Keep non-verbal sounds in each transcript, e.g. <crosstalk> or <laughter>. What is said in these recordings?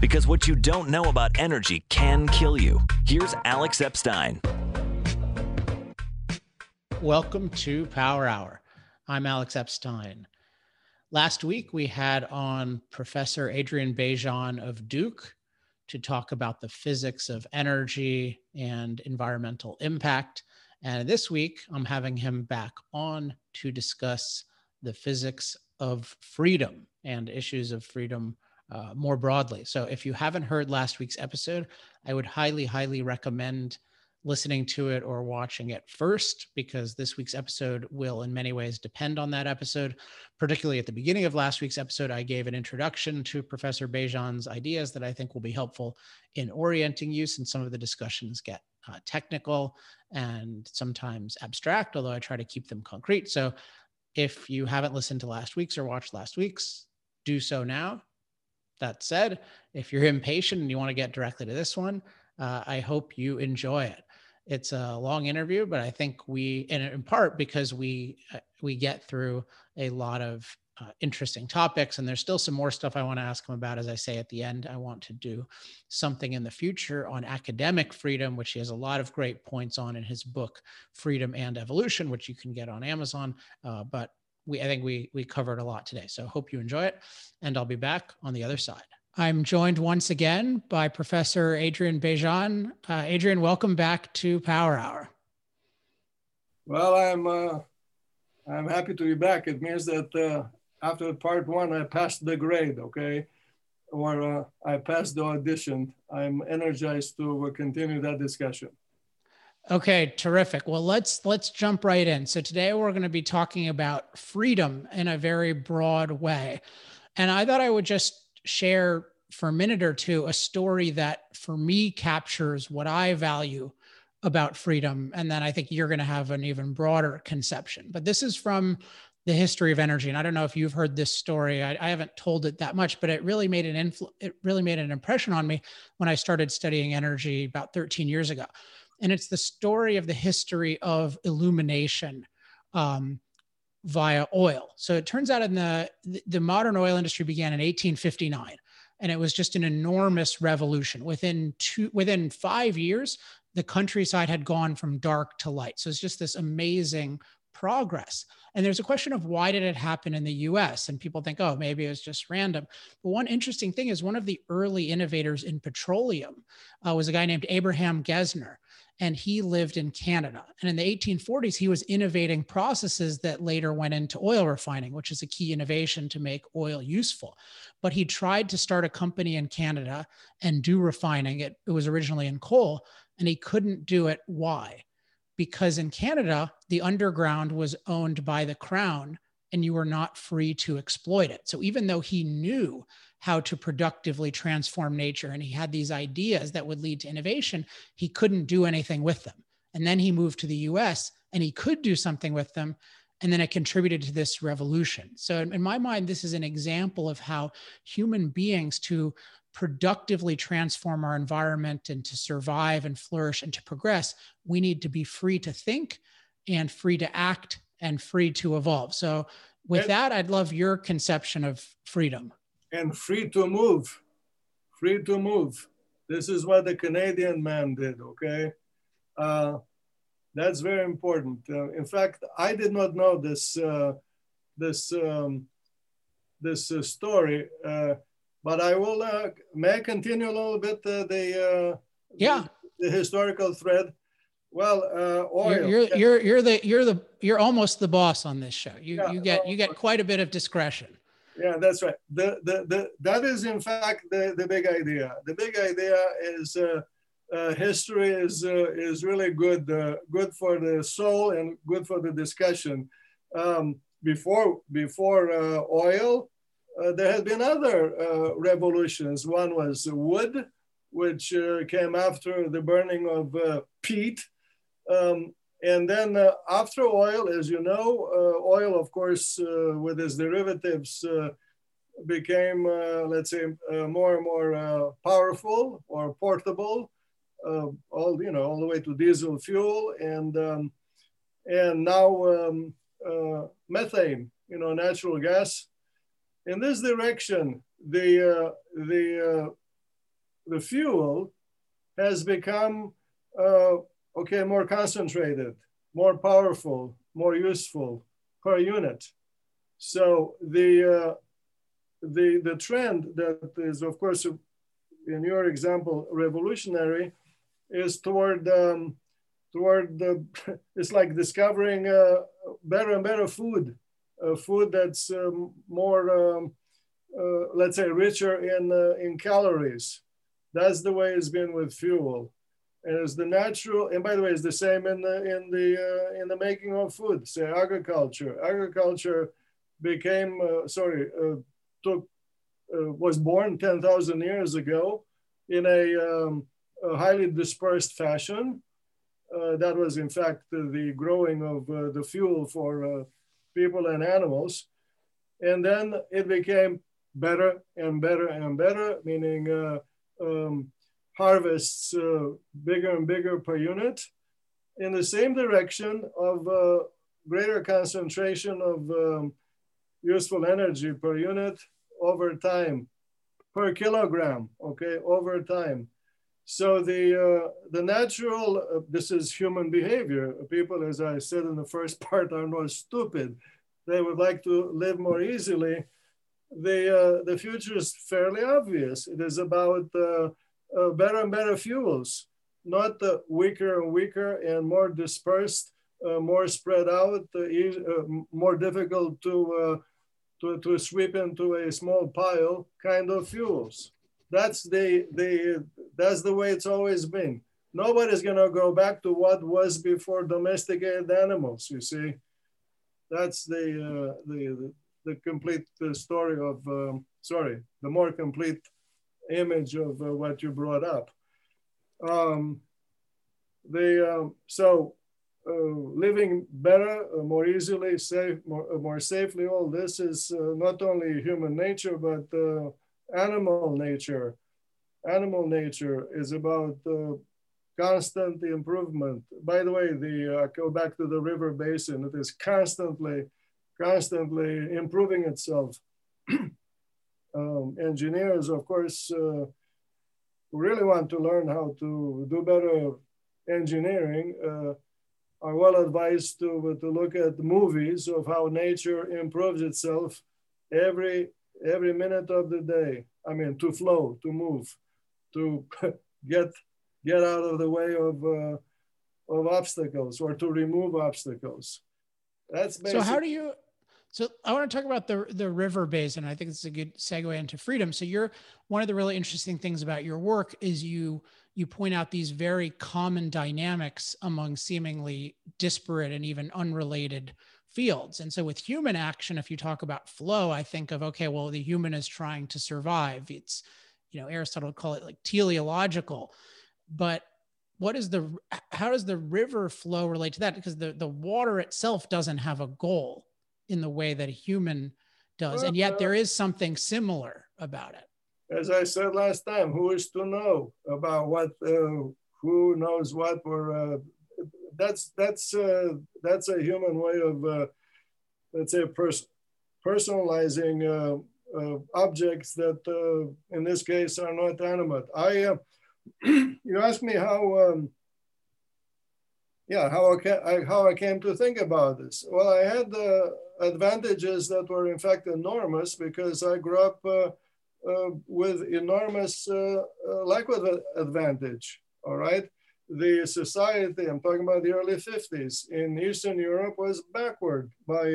Because what you don't know about energy can kill you. Here's Alex Epstein. Welcome to Power Hour. I'm Alex Epstein. Last week, we had on Professor Adrian Bejan of Duke to talk about the physics of energy and environmental impact. And this week, I'm having him back on to discuss the physics of freedom and issues of freedom uh, more broadly. So if you haven't heard last week's episode, I would highly, highly recommend listening to it or watching it first because this week's episode will in many ways depend on that episode. Particularly at the beginning of last week's episode i gave an introduction to professor bejan's ideas that i think will be helpful in orienting you since some of the discussions get uh, technical and sometimes abstract although i try to keep them concrete. So if you haven't listened to last week's or watched last week's do so now that said, if you're impatient and you want to get directly to this one, uh, I hope you enjoy it. It's a long interview, but I think we, and in part because we uh, we get through a lot of uh, interesting topics, and there's still some more stuff I want to ask him about. As I say at the end, I want to do something in the future on academic freedom, which he has a lot of great points on in his book Freedom and Evolution, which you can get on Amazon. Uh, but we I think we we covered a lot today. So hope you enjoy it, and I'll be back on the other side. I'm joined once again by Professor Adrian Bejan. Uh, Adrian, welcome back to Power Hour. Well, I'm uh, I'm happy to be back. It means that uh, after part one, I passed the grade. Okay, or uh, I passed the audition. I'm energized to continue that discussion. Okay, terrific. Well, let's let's jump right in. So today we're going to be talking about freedom in a very broad way. And I thought I would just share for a minute or two a story that for me captures what I value about freedom and then I think you're going to have an even broader conception. But this is from the history of energy and I don't know if you've heard this story. I, I haven't told it that much, but it really made an influ- it really made an impression on me when I started studying energy about 13 years ago and it's the story of the history of illumination um, via oil. So it turns out in the the modern oil industry began in 1859, and it was just an enormous revolution. Within two within five years, the countryside had gone from dark to light. So it's just this amazing progress. And there's a question of why did it happen in the US? And people think, oh, maybe it was just random. But one interesting thing is one of the early innovators in petroleum uh, was a guy named Abraham Gesner and he lived in Canada. And in the 1840s, he was innovating processes that later went into oil refining, which is a key innovation to make oil useful. But he tried to start a company in Canada and do refining. It, it was originally in coal, and he couldn't do it. Why? Because in Canada, the underground was owned by the crown and you were not free to exploit it. So even though he knew how to productively transform nature. And he had these ideas that would lead to innovation. He couldn't do anything with them. And then he moved to the US and he could do something with them. And then it contributed to this revolution. So, in my mind, this is an example of how human beings to productively transform our environment and to survive and flourish and to progress, we need to be free to think and free to act and free to evolve. So, with that, I'd love your conception of freedom and free to move. Free to move. This is what the Canadian man did, okay? Uh, that's very important. Uh, in fact, I did not know this, uh, this, um, this uh, story, uh, but I will, uh, may I continue a little bit the, yeah. the, the historical thread? Well, oil. You're, you're, you're, you're, the, you're the, you're almost the boss on this show. You, yeah, you get, you get quite a bit of discretion. Yeah, that's right. The, the, the, that is, in fact, the, the big idea. The big idea is uh, uh, history is, uh, is really good, uh, good for the soul and good for the discussion. Um, before before uh, oil, uh, there had been other revolutions. One was wood, which came after the burning of peat. Um, and then uh, after oil, as you know, uh, oil, of course, uh, with its derivatives, uh, became, uh, let's say, uh, more and more powerful or portable, all you know, all the way to diesel fuel, and um, and now um, methane, you know, natural gas. In this direction, the the the fuel has become, uh, okay, more concentrated, more powerful, more useful per unit. So the, uh, the, the trend that is, of course, in your example, revolutionary, is toward um, toward the. <laughs> It's like discovering uh, better and better food, uh, food that's um, more, um, uh, let's say, richer in uh, in calories. That's the way it's been with fuel. And it's the natural, and by the way, it's the same in the in the uh, in the making of food. Say agriculture. Agriculture became uh, sorry took uh, was born 10,000 years ago in a, um, a highly dispersed fashion. Uh, that was, in fact, the growing of uh, the fuel for uh, people and animals. And then it became better and better and better, meaning uh, um, harvests uh, bigger and bigger per unit in the same direction of greater concentration of um, useful energy per unit over time per kilogram, okay, over time. So the, uh, the natural, uh, this is human behavior. People, as I said in the first <laughs> part, are not stupid. They would like to live more easily. The, uh, the future is fairly obvious. It is about uh, uh, better and better fuels, not the weaker and weaker and more dispersed, uh, more spread out, more difficult to to, to sweep into a small pile kind of fuels. That's the, the, that's the way it's always been. Nobody's gonna go back to what was before domesticated animals, you see. That's the, uh, the, the, complete uh, story of, um, sorry, the more complete image of uh, what you brought up. Um, the, um, so uh, living better, uh, more easily, safe, more, uh, more safely. All this is not only human nature, but animal nature. Animal nature is about constant improvement. By the way, the uh, go back to the river basin. It is constantly, constantly improving itself. <clears throat> um, engineers, of course, uh, really want to learn how to do better engineering. Uh, are well advised to, to look at movies of how nature improves itself every every minute of the day. I mean, to flow, to move, to <laughs> get get out of the way of uh, of obstacles or to remove obstacles. That's so. How do you? So I want to talk about the the river basin. I think it's a good segue into freedom. So you're one of the really interesting things about your work is you you point out these very common dynamics among seemingly disparate and even unrelated fields. And so with human action, if you talk about flow, I think of, okay, well, the human is trying to survive. It's, you know, Aristotle would call it like teleological. But what is the, how does the river flow relate to that? Because the, the water itself doesn't have a goal in the way that a human does. And yet there is something similar about it as I said last time, who is to know about what, uh, who knows what, or uh, that's that's uh, that's a human way of, uh, let's say, pers- personalizing uh, uh, objects that, in this case, are not animate. I, <clears throat> you asked me how. Um, yeah, how I, I, how I came to think about this. Well, I had the advantages that were in fact enormous because I grew up uh, with enormous uh, uh, lack advantage, all right? The society, I'm talking about the early 50s, in Eastern Europe was backward by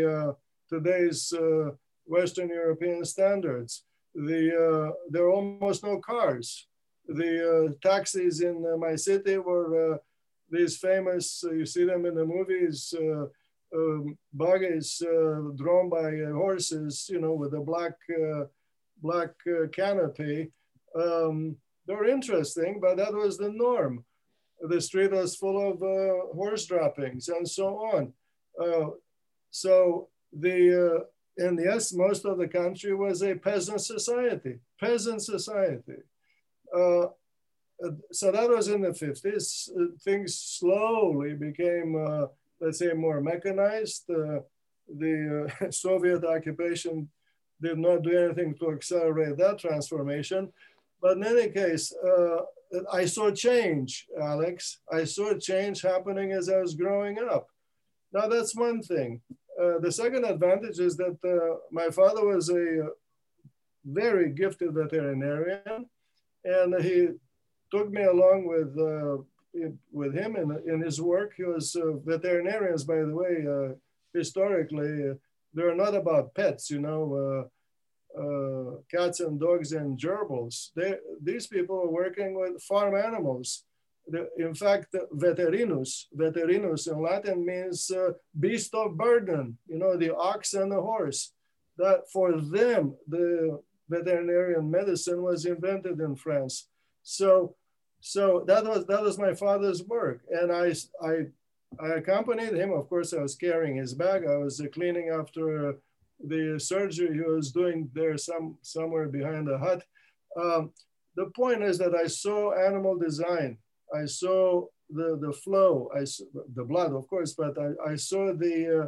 today's Western European standards. The, there are almost no cars. The taxis in my city were these famous, uh, you see them in the movies, uh, um, buggies uh, drawn by horses, you know, with a black black uh, canopy. Um, they're interesting, but that was the norm. The street was full of uh, horse droppings and so on. Uh, so the, uh, and yes, most of the country was a peasant society, peasant society. Uh, so that was in the 50s. things slowly became, uh, let's say, more mechanized. the <laughs> Soviet occupation did not do anything to accelerate that transformation. but in any case, uh, I saw change, Alex. I saw change happening as I was growing up. Now that's one thing. Uh, the second advantage is that uh, my father was a very gifted veterinarian, and he took me along with uh, with him in, in his work. He was uh, veterinarians, by the way, uh, historically, they're not about pets, you know, uh, cats and dogs and gerbils. They, these people are working with farm animals. The, in fact, veterinus, veterinus in Latin means uh, beast of burden, you know, the ox and the horse. That for them, the veterinarian medicine was invented in France. So so that was that was my father's work, and I I I accompanied him. Of course, I was carrying his bag. I was uh, cleaning after the surgery he was doing there some somewhere behind the hut. Um, the point is that I saw animal design. I saw the the flow. I saw the blood, of course, but I, I saw the uh,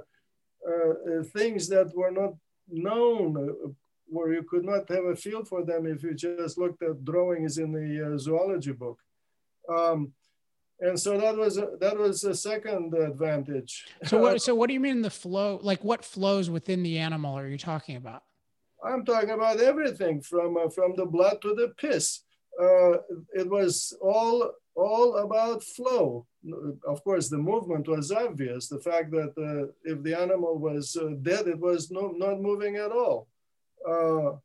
uh, things that were not known uh, where you could not have a feel for them if you just looked at drawings in the uh, zoology book. Um, and so that was a, that was a second advantage. So what <laughs> so what do you mean the flow? Like what flows within the animal are you talking about? I'm talking about everything from uh, from the blood to the piss. Uh, it was all all about flow. Of course, the movement was obvious. The fact that uh, if the animal was uh, dead, it was no, not moving at all. Uh,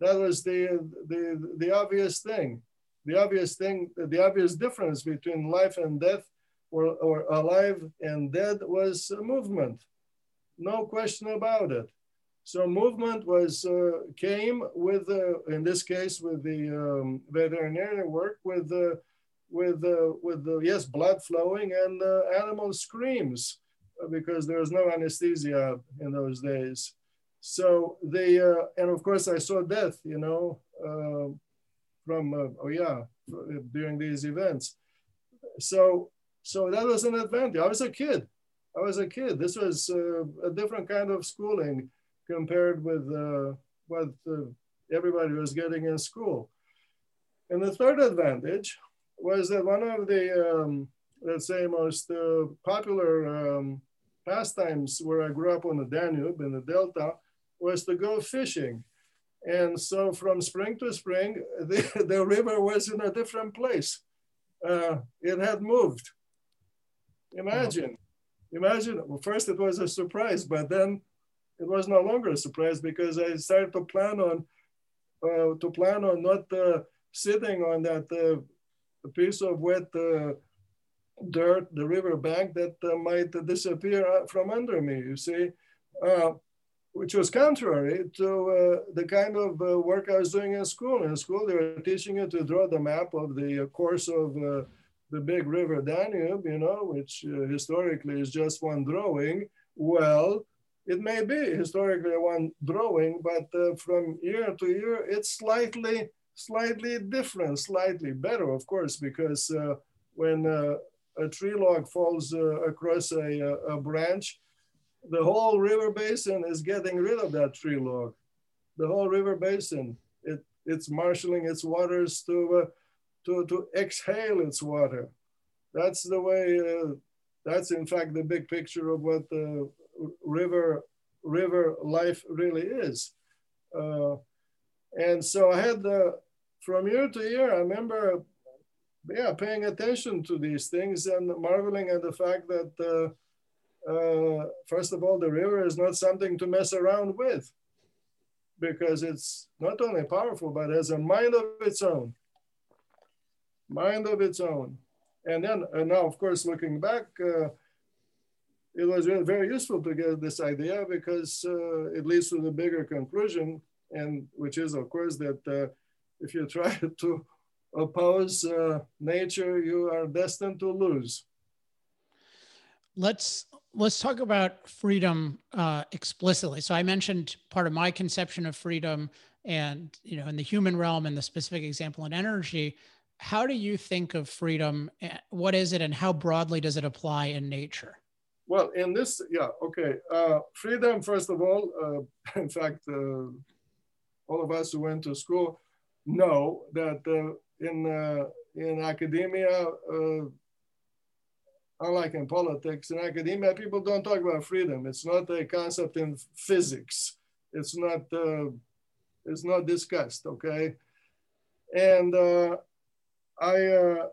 that was the, the the obvious thing the obvious thing, the obvious difference between life and death or, or alive and dead was movement. No question about it. So movement was uh, came with, uh, in this case, with the um, veterinary work, with the, with the, with the yes, blood flowing and uh, animal screams because there was no anesthesia in those days. So they, uh, and of course I saw death, you know, uh, from uh, oh yeah during these events. So so that was an advantage. I was a kid. I was a kid. This was uh, a different kind of schooling compared with uh, what uh, everybody was getting in school. And the third advantage was that one of the, um, let's say, most uh, popular um, pastimes where I grew up on the Danube in the Delta was to go fishing. And so from spring to spring, <laughs> the, the river was in a different place. Uh, it had moved. Imagine, imagine, well, first it was a surprise, but then it was no longer a surprise because I started to plan on, uh, to plan on not uh, sitting on that uh, piece of wet uh, dirt, the river bank that uh, might disappear from under me, you see which was contrary to uh, the kind of uh, work I was doing in school. In school, they were teaching you to draw the map of the uh, course of uh, the big river Danube, you know, which uh, historically is just one drawing. Well, it may be historically one drawing, but uh, from year to year, it's slightly, slightly different, slightly better, of course, because when a tree log falls across a, a branch, the whole river basin is getting rid of that tree log. The whole river basin, it, it's marshaling its waters to, uh, to, to exhale its water. That's the way, uh, that's in fact the big picture of what the river, river life really is. Uh, and so I had the, from year to year, I remember, yeah, paying attention to these things and marveling at the fact that uh, first of all, the river is not something to mess around with because it's not only powerful, but has a mind of its own. Mind of its own. And then, and now, of course, looking back, uh, it was really very useful to get this idea because uh, it leads to the bigger conclusion, and which is, of course, that uh, if you try <laughs> to oppose uh, nature, you are destined to lose. Let's let's talk about freedom uh, explicitly. So I mentioned part of my conception of freedom, and you know, in the human realm, and the specific example in energy. How do you think of freedom? What is it, and how broadly does it apply in nature? Well, in this, yeah, okay. Uh, freedom, first of all, uh, <laughs> in fact, uh, all of us who went to school know that uh, in uh, in academia, unlike in politics, in academia, people don't talk about freedom. It's not a concept in physics. It's not uh, it's not discussed. Okay, and uh, I, uh,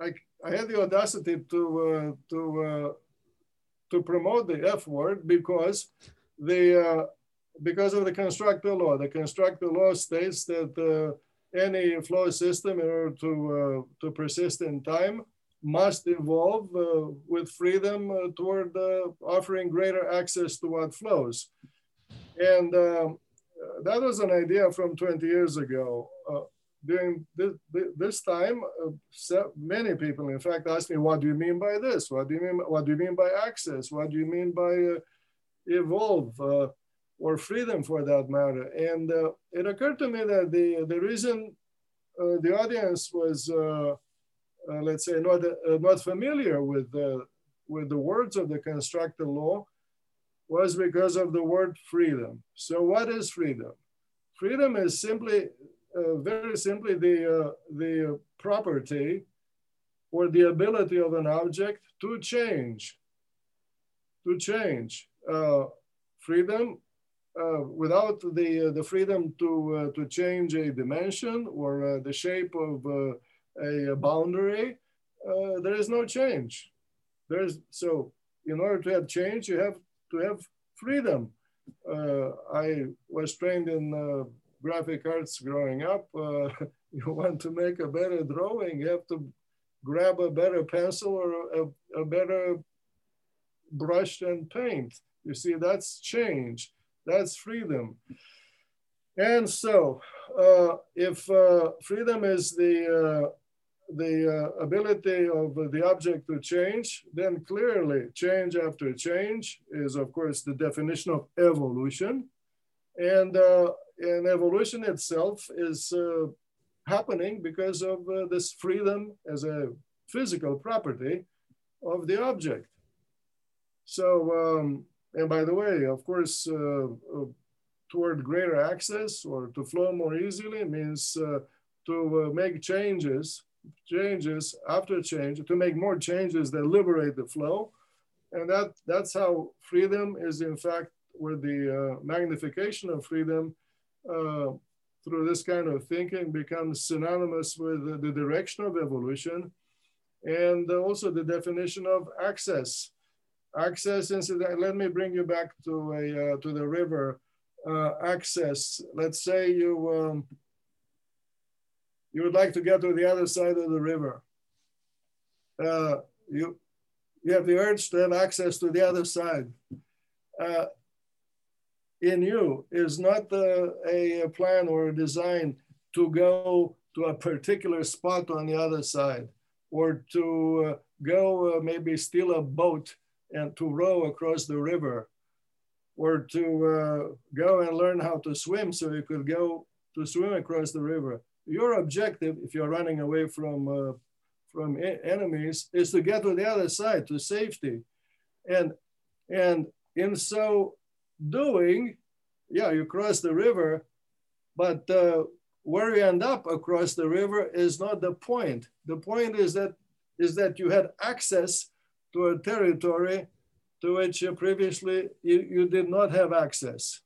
I I had the audacity to to to promote the F word because the because of the constructal law. The constructal law states that uh, any flow system, in order to, uh, to persist in time, must evolve uh, with freedom uh, toward uh, offering greater access to what flows. And um, that was an idea from 20 years ago. During this, this time, many people, in fact, asked me, "What do you mean by this? What do you mean? What do you mean by access? What do you mean by evolve?" or freedom for that matter. And uh, it occurred to me that the, the reason uh, the audience was, uh let's say, not, uh, not familiar with the, with the words of the constructal law was because of the word freedom. So what is freedom? Freedom is simply, uh, very simply the, the property or the ability of an object to change, to change. freedom uh, without the, uh, the freedom to, uh, to change a dimension or the shape of a boundary, there is no change. There's, so in order to have change, you have to have freedom. I was trained in graphic arts growing up. <laughs> you want to make a better drawing, you have to grab a better pencil or a, a, better brush and paint. You see, that's change. That's freedom. And so, uh, if uh, freedom is the uh, the uh, ability of the object to change, then clearly change after change is, of course, the definition of evolution. And, uh, and evolution itself is uh, happening because of this freedom as a physical property of the object. So um, and by the way, of course, uh, uh, toward greater access or to flow more easily means uh, to make changes, changes after change, to make more changes that liberate the flow. And that, that's how freedom is in fact where the magnification of freedom through this kind of thinking becomes synonymous with the direction of evolution and also the definition of access access incident. Let me bring you back to a uh, to the river uh, access. Let's say you um, you would like to get to the other side of the river. Uh, you you have the urge to have access to the other side. Uh, in you is not a, a plan or a design to go to a particular spot on the other side or to uh, go uh, maybe steal a boat and to row across the river or to uh, go and learn how to swim so you could go to swim across the river. Your objective, if you're running away from, uh, from enemies, is to get to the other side, to safety. And, and in so doing, yeah, you cross the river, but uh, where you end up across the river is not the point. The point is that, is that you had access to a territory to which previously you, you did not have access.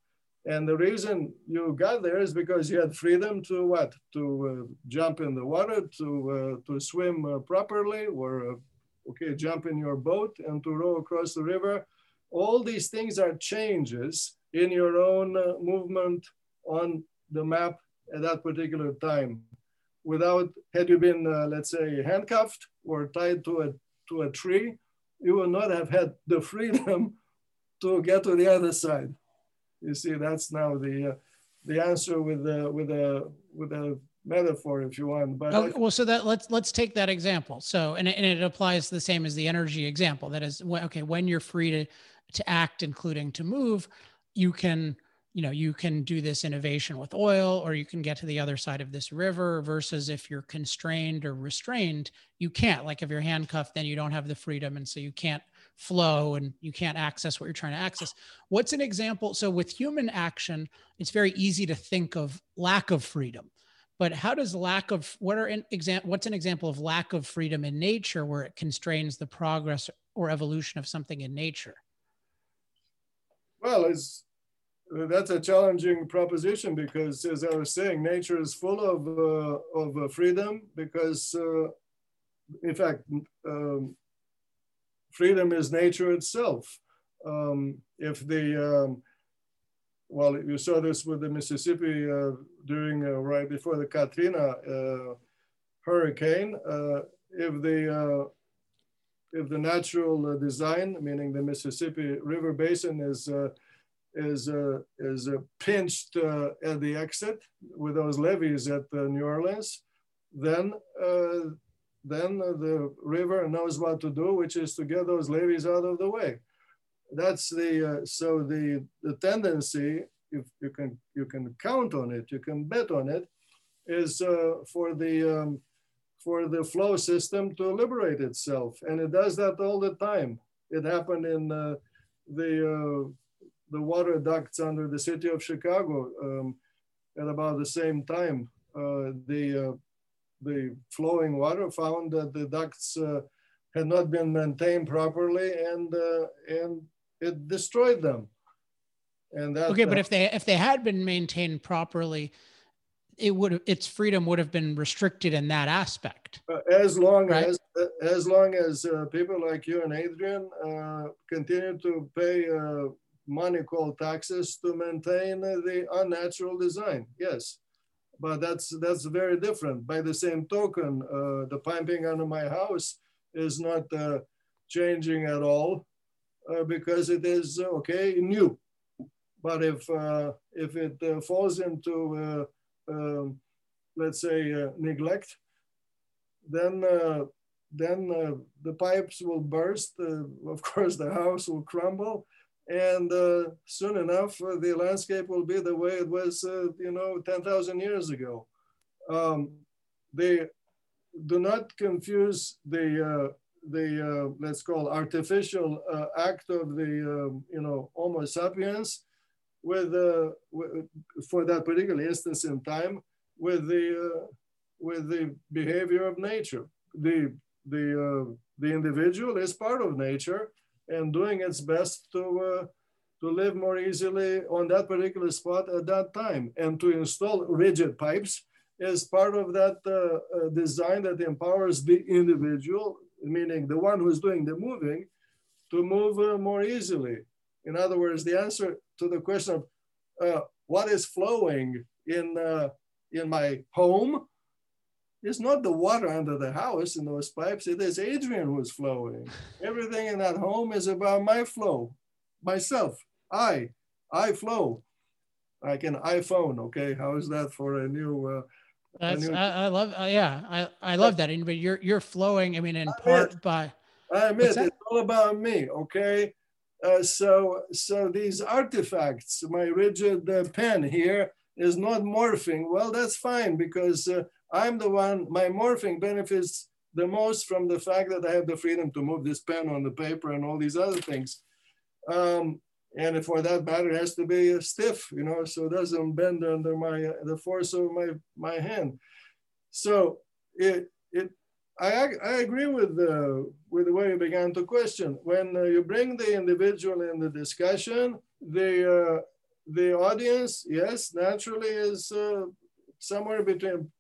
And the reason you got there is because you had freedom to what? To uh, jump in the water, to, uh, to swim uh, properly, or uh, okay, jump in your boat and to row across the river. All these things are changes in your own uh, movement on the map at that particular time. Without, had you been, uh, let's say, handcuffed or tied to a, to a tree, you would not have had the <laughs> freedom to get to the other side. You see, that's now the uh, the answer with the with a with a metaphor, if you want. But oh, well, so that let's let's take that example. So, and and it applies the same as the energy example. That is, okay, when you're free to to act, including to move, you can you know you can do this innovation with oil or you can get to the other side of this river versus if you're constrained or restrained you can't like if you're handcuffed then you don't have the freedom and so you can't flow and you can't access what you're trying to access. What's an example? So with human action it's very easy to think of lack of freedom but how does lack of what are an example what's an example of lack of freedom in nature where it constrains the progress or evolution of something in nature? Well it's that's a challenging proposition because as i was saying nature is full of uh, of uh, freedom because uh, in fact um, freedom is nature itself um, if the um, well, you saw this with the Mississippi uh, during uh, right before the Katrina uh, hurricane. Uh, if the uh, if the natural uh, design, meaning the Mississippi River Basin, is is is pinched at the exit with those levees at New Orleans, then then the river knows what to do, which is to get those levees out of the way. That's the uh, so the the tendency if you can you can count on it you can bet on it is uh, for the um, for the flow system to liberate itself. And it does that all the time. It happened in uh, the uh, the water ducts under the city of chicago um, at about the same time uh, the uh, the flowing water found that the ducts had not been maintained properly and and it destroyed them. And that, okay, but uh, if they if they had been maintained properly, it would its freedom would have been restricted in that aspect. Uh, as long right? as uh, as long as uh, people like you and Adrian uh, continue to pay uh, money called taxes to maintain the unnatural design, yes. But that's that's very different. By the same token, the piping under my house is not changing at all uh, because it is uh, okay new. But if uh, if it falls into um, let's say neglect, then then uh, the pipes will burst. Uh, of course, the house will crumble, and uh, soon enough, the landscape will be the way it was, you know, ten thousand years ago. Um, they do not confuse the the uh, let's call artificial uh, act of the um, you know Homo sapiens with, uh, for that particular instance in time with the uh, with the behavior of nature. The the uh, the individual is part of nature and doing its best to uh, to live more easily on that particular spot at that time and to install rigid pipes is part of that design that empowers the individual meaning the one who's doing the moving, to move uh, more easily. In other words, the answer to the question of uh, what is flowing in, uh, in my home is not the water under the house in those pipes, it is Adrian who's flowing. <laughs> Everything in that home is about my flow, myself, I, I flow. Like an iPhone, okay? How is that for a new uh, that's I, I, love uh, yeah I, I love that. And but you're you're flowing. I mean, in I part admit, by. I admit it's all about me. Okay, uh, so so these artifacts, my rigid uh, pen here is not morphing. Well, that's fine because uh, I'm the one. My morphing benefits the most from the fact that I have the freedom to move this pen on the paper and all these other things. Um, and for that matter, it has to be stiff, you know, so it doesn't bend under my the force of my my hand. So it it I I agree with the with the way you began to question. When uh, you bring the individual in the discussion, the uh, the audience, yes, naturally is uh, somewhere between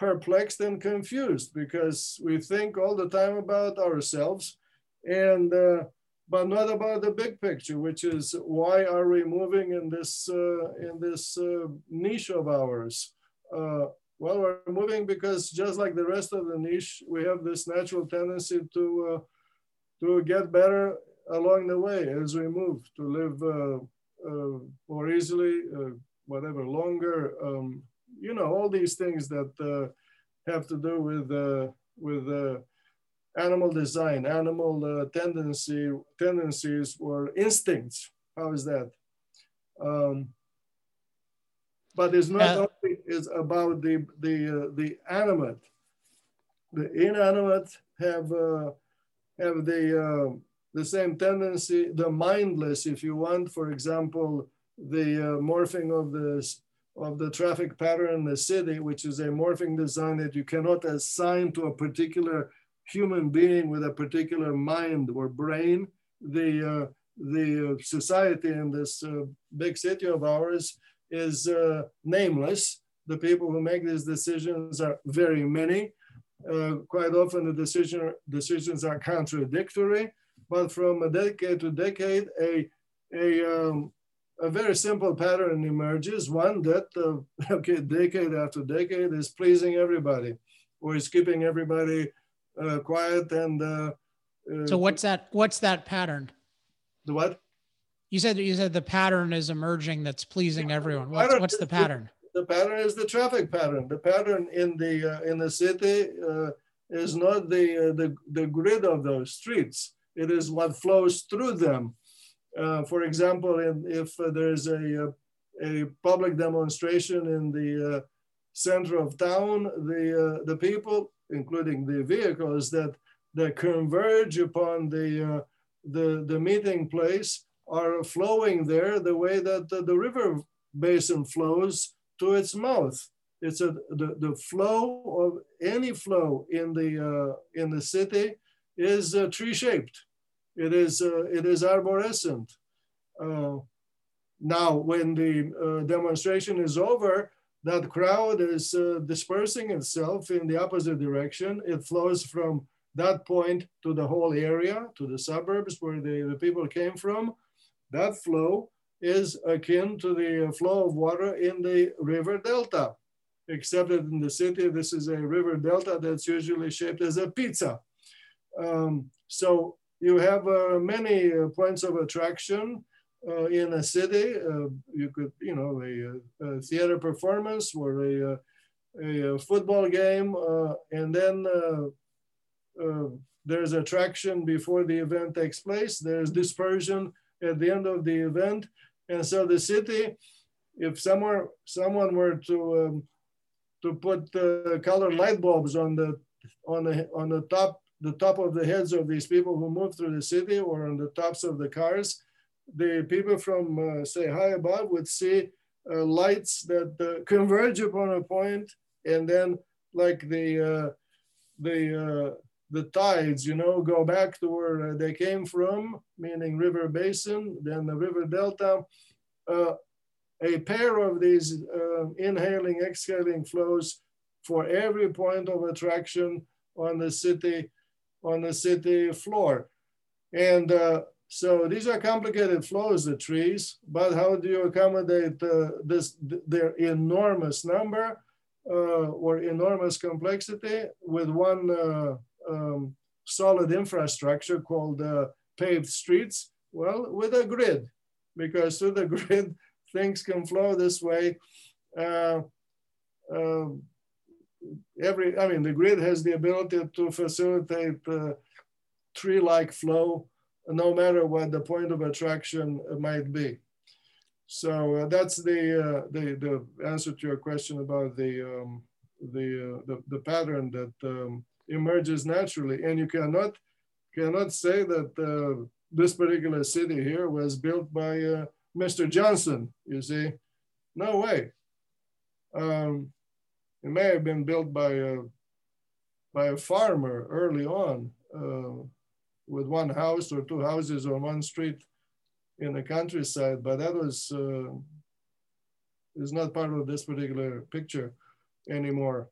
perplexed and confused because we think all the time about ourselves and uh, but not about the big picture, which is why are we moving in this uh, in this uh, niche of ours? Uh, well, we're moving because just like the rest of the niche, we have this natural tendency to uh, to get better along the way as we move to live uh, more easily, whatever longer. Um, you know, all these things that have to do with with animal design, animal uh, tendency, tendencies or instincts. How is that? Um, but it's not uh, only it's about the the uh, the animate. The inanimate have uh, have the uh, the same tendency. The mindless, if you want, for example, the uh, morphing of the of the traffic pattern in the city, which is a morphing design that you cannot assign to a particular human being with a particular mind or brain. The, uh, the society in this uh, big city of ours is uh, nameless. The people who make these decisions are very many. Uh, quite often the decision, decisions are contradictory, but from a decade to decade, a, a, um, a very simple pattern emerges, one that, uh, <laughs> okay, decade after decade is pleasing everybody or is keeping everybody uh, quiet and. Uh, uh, so what's that, what's that pattern? The what? You said you said the pattern is emerging that's pleasing everyone. What's, what's the pattern? The, the, pattern is the traffic pattern. The pattern in the uh, in the city uh, is not the, uh, the the grid of those streets. It is what flows through them. Uh, for example, in, if uh, there is a uh, a public demonstration in the center of town, the the people, including the vehicles that that converge upon the the the meeting place are flowing there the way that the, the river basin flows to its mouth. It's a the, the flow of any flow in the uh, in the city is uh, tree shaped. It is uh, it is arborescent. Uh, now, when the uh, demonstration is over, that crowd is dispersing itself in the opposite direction. It flows from that point to the whole area, to the suburbs where the, the people came from, that flow is akin to the flow of water in the river delta, except that in the city, this is a river delta that's usually shaped as a pizza. Um, so you have uh, many uh, points of attraction uh, in a city. You could, you know, a, a theater performance or a, a, football game, and then there's attraction before the event takes place. There's dispersion at the end of the event. And so the city, if someone someone were to um, to put uh, colored light bulbs on the on the on the top the top of the heads of these people who move through the city or on the tops of the cars, the people from uh, say high above would see uh, lights that uh, converge upon a point, and then like the uh, the uh, the tides, you know, go back to where they came from, meaning river basin, then the river delta. Uh, a pair of these uh, inhaling, exhaling flows for every point of attraction on the city, on the city floor. And uh, so these are complicated flows, the trees, but how do you accommodate uh, this, their enormous number uh, or enormous complexity with one uh, um, solid infrastructure called uh, paved streets? Well, with a grid, because through the <laughs> grid, things can flow this way. Uh, uh, every, I mean, the grid has the ability to facilitate uh, tree-like flow, no matter what the point of attraction might be. So uh, that's the, uh, the the answer to your question about the um, the, uh, the, the pattern that um, emerges naturally. And you cannot, cannot say that uh, this particular city here was built by uh, Mr. Johnson, you see. No way. Um, it may have been built by a, by a farmer early on uh, with one house or two houses on one street in the countryside, but that was uh, is not part of this particular picture anymore.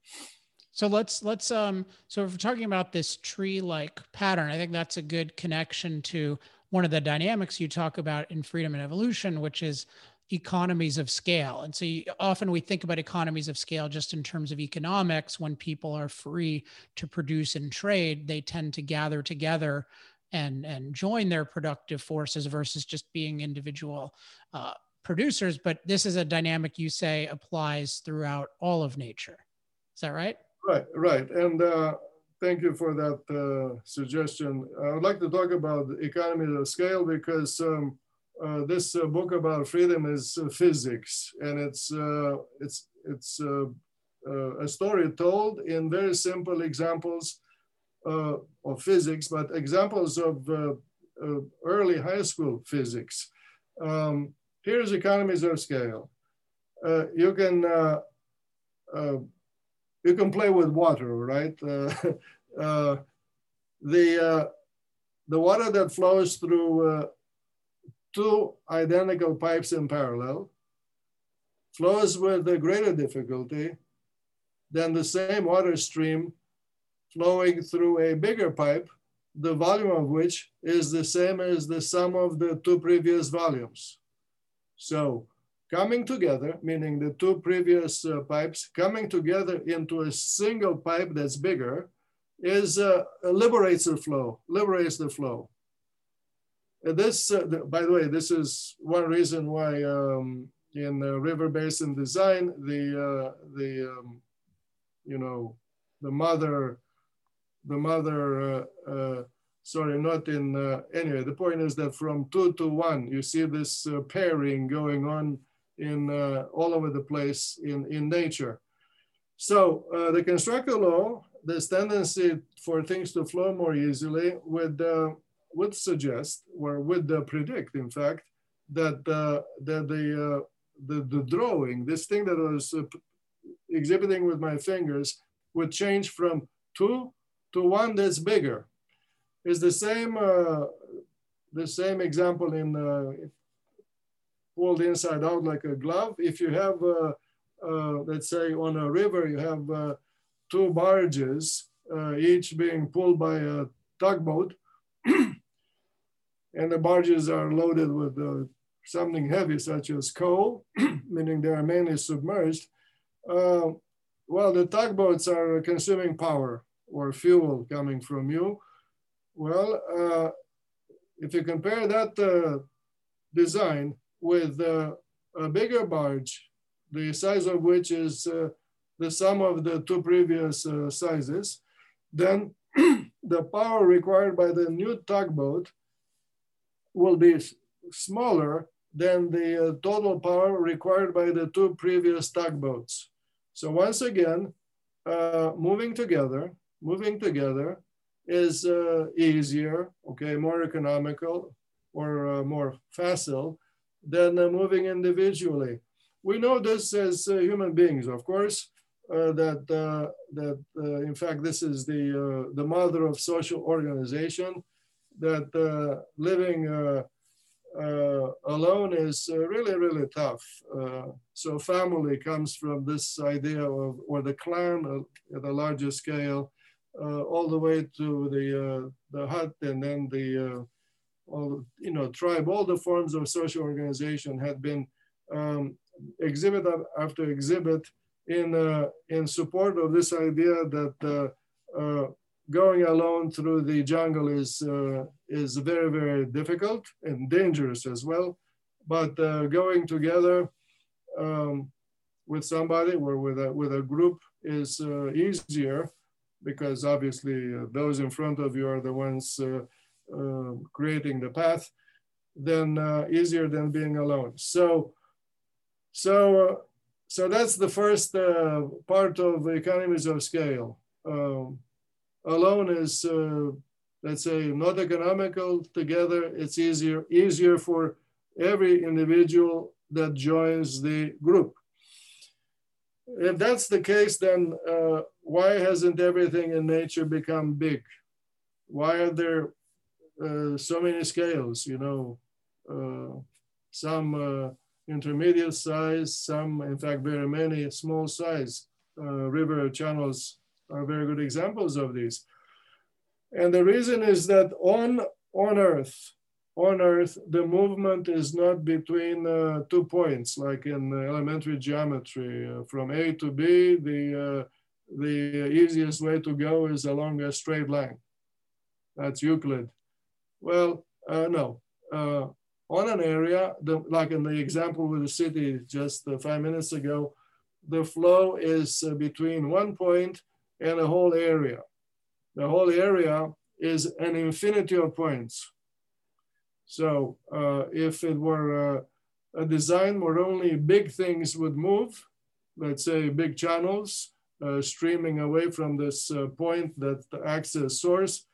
So let's let's um so if we're talking about this tree like pattern, I think that's a good connection to one of the dynamics you talk about in freedom and evolution, which is economies of scale. And so you, often we think about economies of scale just in terms of economics. When people are free to produce and trade, they tend to gather together and and join their productive forces versus just being individual uh, producers. But this is a dynamic you say applies throughout all of nature. Is that right? Right, right. And uh, thank you for that uh, suggestion. I would like to talk about economies of scale because um, uh, this uh, book about freedom is uh, physics, and it's uh, it's it's a story told in very simple examples of physics, but examples of early high school physics. Um, here's economies of scale. uh, you can uh, uh, you can play with water, right? <laughs> the the water that flows through two identical pipes in parallel flows with a greater difficulty than the same water stream flowing through a bigger pipe, the volume of which is the same as the sum of the two previous volumes. So coming together, meaning the two previous uh, pipes coming together into a single pipe that's bigger, is uh, liberates the flow, liberates the flow. This, uh, the, by the way, this is one reason why um, in river basin design, the, uh, the um, you know, the mother, the mother, uh, uh, sorry, not in, anyway, the point is that from two to one, you see this pairing going on in all over the place in, in nature. So the constructal law this tendency for things to flow more easily would uh, would suggest or would uh, predict, in fact, that uh, that the, uh, the the drawing, this thing that I was uh, exhibiting with my fingers, would change from two to one that's bigger. Is the same uh, the same example in pulled inside out like a glove. If you have let's say on a river, you have two barges, each being pulled by a tugboat. And the barges are loaded with uh, something heavy, such as coal, <clears throat> meaning they are mainly submerged. Uh, well, the tugboats are consuming power or fuel coming from you. Well, uh, if you compare that uh, design with uh, a bigger barge, the size of which is the sum of the two previous uh, sizes, then <clears throat> the power required by the new tugboat will be smaller than the uh, total power required by the two previous tugboats. So once again, uh, moving together, moving together is uh, easier, okay, more economical or uh, more facile than uh, moving individually. We know this as human beings, of course, that that in fact this is the the mother of social organization. That living alone is really really tough. so family comes from this idea of or the clan at a larger scale, all the way to the the hut and then the all you know tribe. All the forms of social organization had been um, exhibit after exhibit in, uh, in support of this idea that uh, uh, going alone through the jungle is, is very, very difficult and dangerous as well. But going together um, with somebody or with a, with a group is easier because obviously uh, those in front of you are the ones uh, uh, creating the path, then easier than being alone. So, so so that's the first uh, part of economies of scale. Um, alone is, uh, let's say, not economical. Together, it's easier easier for every individual that joins the group. If that's the case, then uh, why hasn't everything in nature become big? Why are there uh, so many scales? You know, uh, some uh, intermediate size, some, in fact, very many small size uh, river channels are very good examples of these. And the reason is that on, on Earth, on Earth, the movement is not between uh, two points, like in elementary geometry. Uh, from A to B, the, uh, the easiest way to go is along a straight line. That's Euclid. Well, uh, no. Uh, on an area, the, like in the example with the city just uh, five minutes ago, the flow is between one point and a whole area. The whole area is an infinity of points. So uh, if it were uh, a design where only big things would move, let's say big channels uh, streaming away from this uh, point that acts as source,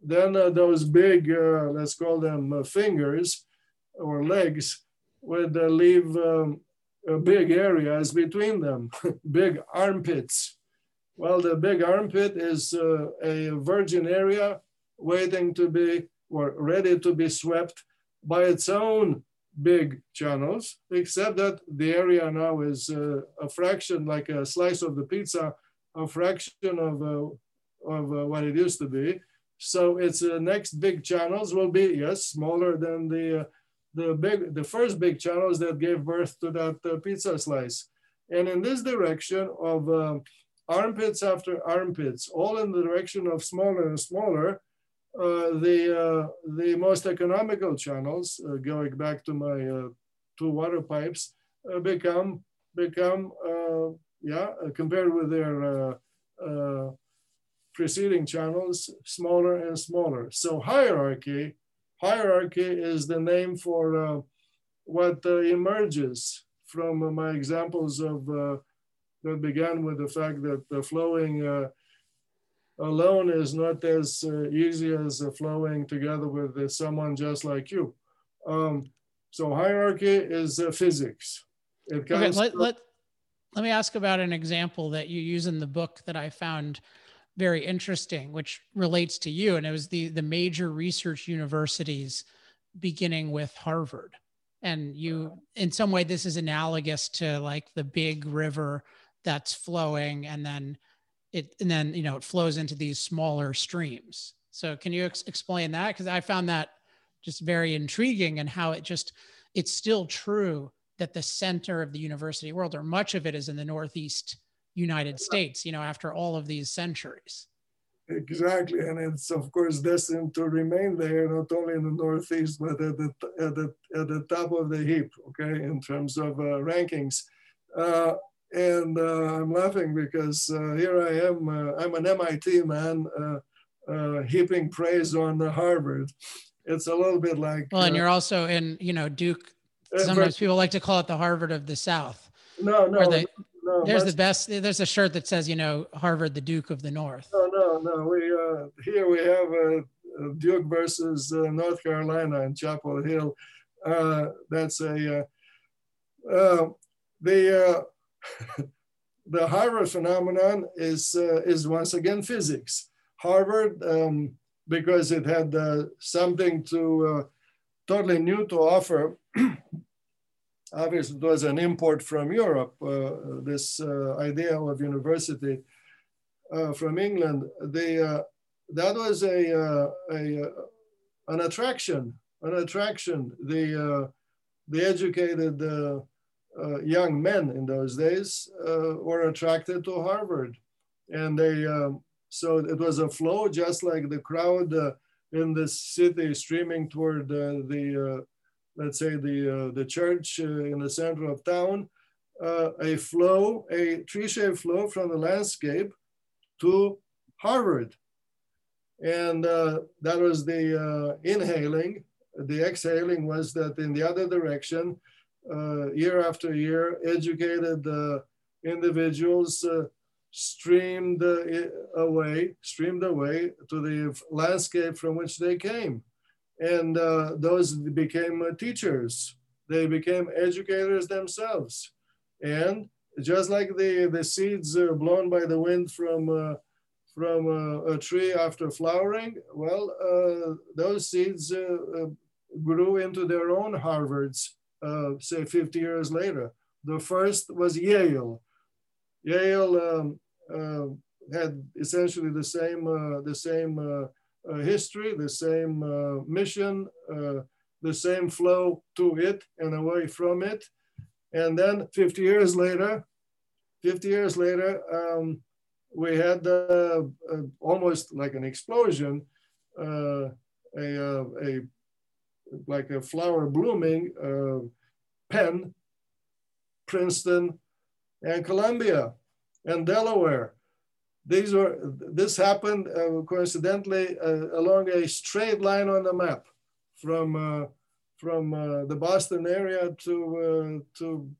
then those big, let's call them fingers, or legs would uh, leave um, uh, big areas between them, <laughs> big armpits. Well, the big armpit is uh, a virgin area waiting to be or ready to be swept by its own big channels, except that the area now is uh, a fraction, like a slice of the pizza, a fraction of, uh, of uh, what it used to be. So its uh, next big channels will be, yes, smaller than the, uh, the, big, the first big channels that gave birth to that pizza slice. And in this direction of um, armpits after armpits, all in the direction of smaller and smaller, uh, the, uh, the most economical channels, uh, going back to my uh, two water pipes, uh, become, become yeah, compared with their preceding channels, smaller and smaller. So hierarchy, hierarchy is the name for what emerges from my examples of that began with the fact that the flowing uh, alone is not as uh, easy as uh, flowing together with uh, someone just like you. Um, so hierarchy is uh, physics. It okay, let, let, let me ask about an example that you use in the book that I found very interesting, which relates to you. And it was the, the major research universities beginning with Harvard. And you, in some way, this is analogous to like the big river that's flowing and then it and then you know it flows into these smaller streams. So can you ex- explain that? Because i found that just very intriguing and how it just it's still true that the center of the university world or much of it is in the northeast united states you know after all of these centuries. Exactly. And it's of course destined to remain there not only in the northeast but at the at the, at the top of the heap okay in terms of uh, rankings. Uh, and uh, I'm laughing because uh, here I am, uh, I'm an MIT man heaping praise on Harvard. It's a little bit like. Well, and you're also in, you know, Duke. Sometimes people like to call it the Harvard of the South. No, no. They, no there's the best. There's a shirt that says, you know, Harvard, the Duke of the North. No, no, no. We uh, here we have a, Duke versus uh, North Carolina in Chapel Hill. Uh, that's a the <laughs> the Harvard phenomenon is, uh, is once again physics. Harvard, um, because it had uh, something to uh, totally new to offer, <clears throat> obviously it was an import from Europe, uh, this uh, idea of university from England. The, that was a, a, an attraction, an attraction. The, the educated uh, young men in those days uh, were attracted to Harvard. And they, um, so it was a flow, just like the crowd uh, in the city streaming toward the, uh, let's say, the, uh, the church uh, in the center of town, a flow, a tree-shaped flow from the landscape to Harvard. And that was the inhaling. The exhaling was that in the other direction, uh, year after year, educated uh, individuals uh, streamed away, streamed away to the landscape from which they came. And those became teachers. They became educators themselves. And just like the, the seeds blown by the wind from from a, tree after flowering, well, uh, those seeds uh, uh, grew into their own Harvards uh, say 50 years later. The first was Yale. Yale um, uh, had essentially the same, uh, the same uh, uh, history, the same uh, mission, the same flow to it and away from it. And then 50 years later, 50 years later, um, we had almost like an explosion, a, a like a flower blooming, uh, Penn, Princeton, and Columbia, and Delaware. These were, this happened uh, coincidentally uh, along a straight line on the map from, uh, from uh, the Boston area to, uh, to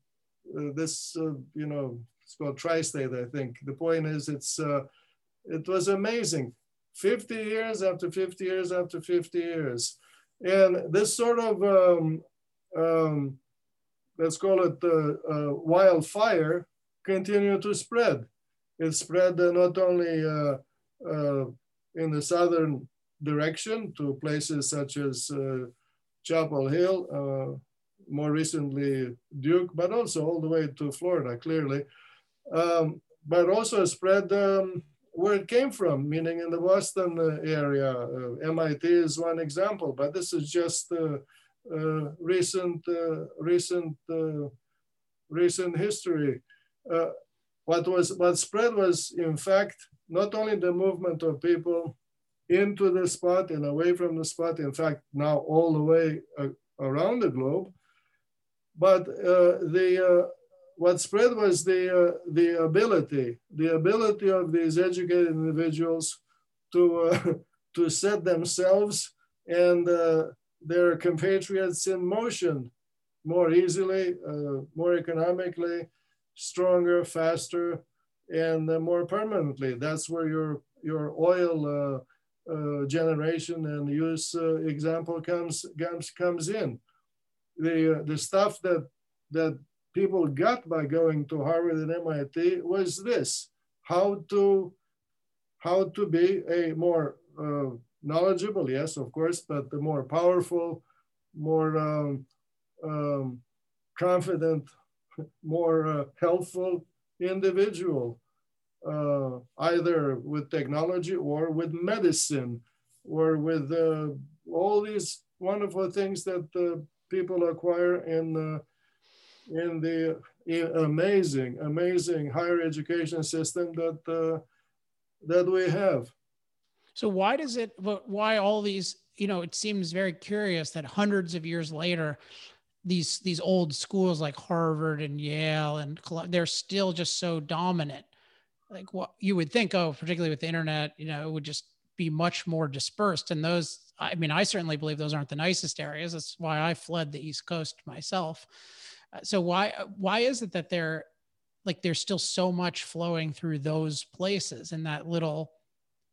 this, you know, it's called tri-state, I think. The point is it's, it was amazing. 50 years after 50 years after 50 years. And this sort of um, um, let's call it wildfire, continue to spread. It spread not only in the southern direction to places such as Chapel Hill, more recently Duke, but also all the way to Florida, clearly. Um, but also spread um, where it came from, meaning in the Boston uh, area. Uh, MIT is one example, but this is just uh, uh recent, uh, recent, uh, recent history. what was what spread was, in fact, not only the movement of people into the spot and away from the spot, in fact, now all the way around the globe, but the what spread was the, uh, the ability, the ability of these educated individuals to, uh, to set themselves and uh, their compatriots in motion more easily, uh, more economically, stronger, faster, and uh, more permanently. That's where your, your oil uh, generation and use example comes, comes, comes in. The, the stuff that, that people got by going to Harvard and MIT was this, how to, how to be a more uh, knowledgeable, yes, of course, but the more powerful, more um, um, confident, <laughs> more uh, helpful individual, uh, either with technology or with medicine or with uh, all these wonderful things that uh, people acquire in uh, in the amazing, amazing higher education system that uh, that we have. So why does it? Why all these? You know, it seems very curious that hundreds of years later, these these old schools like Harvard and Yale and they're still just so dominant. Like what you would think, oh, particularly with the internet, you know, it would just be much more dispersed. And those, I mean, I certainly believe those aren't the nicest areas. That's why I fled the East Coast myself. So why why is it that there like there's still so much flowing through those places in that little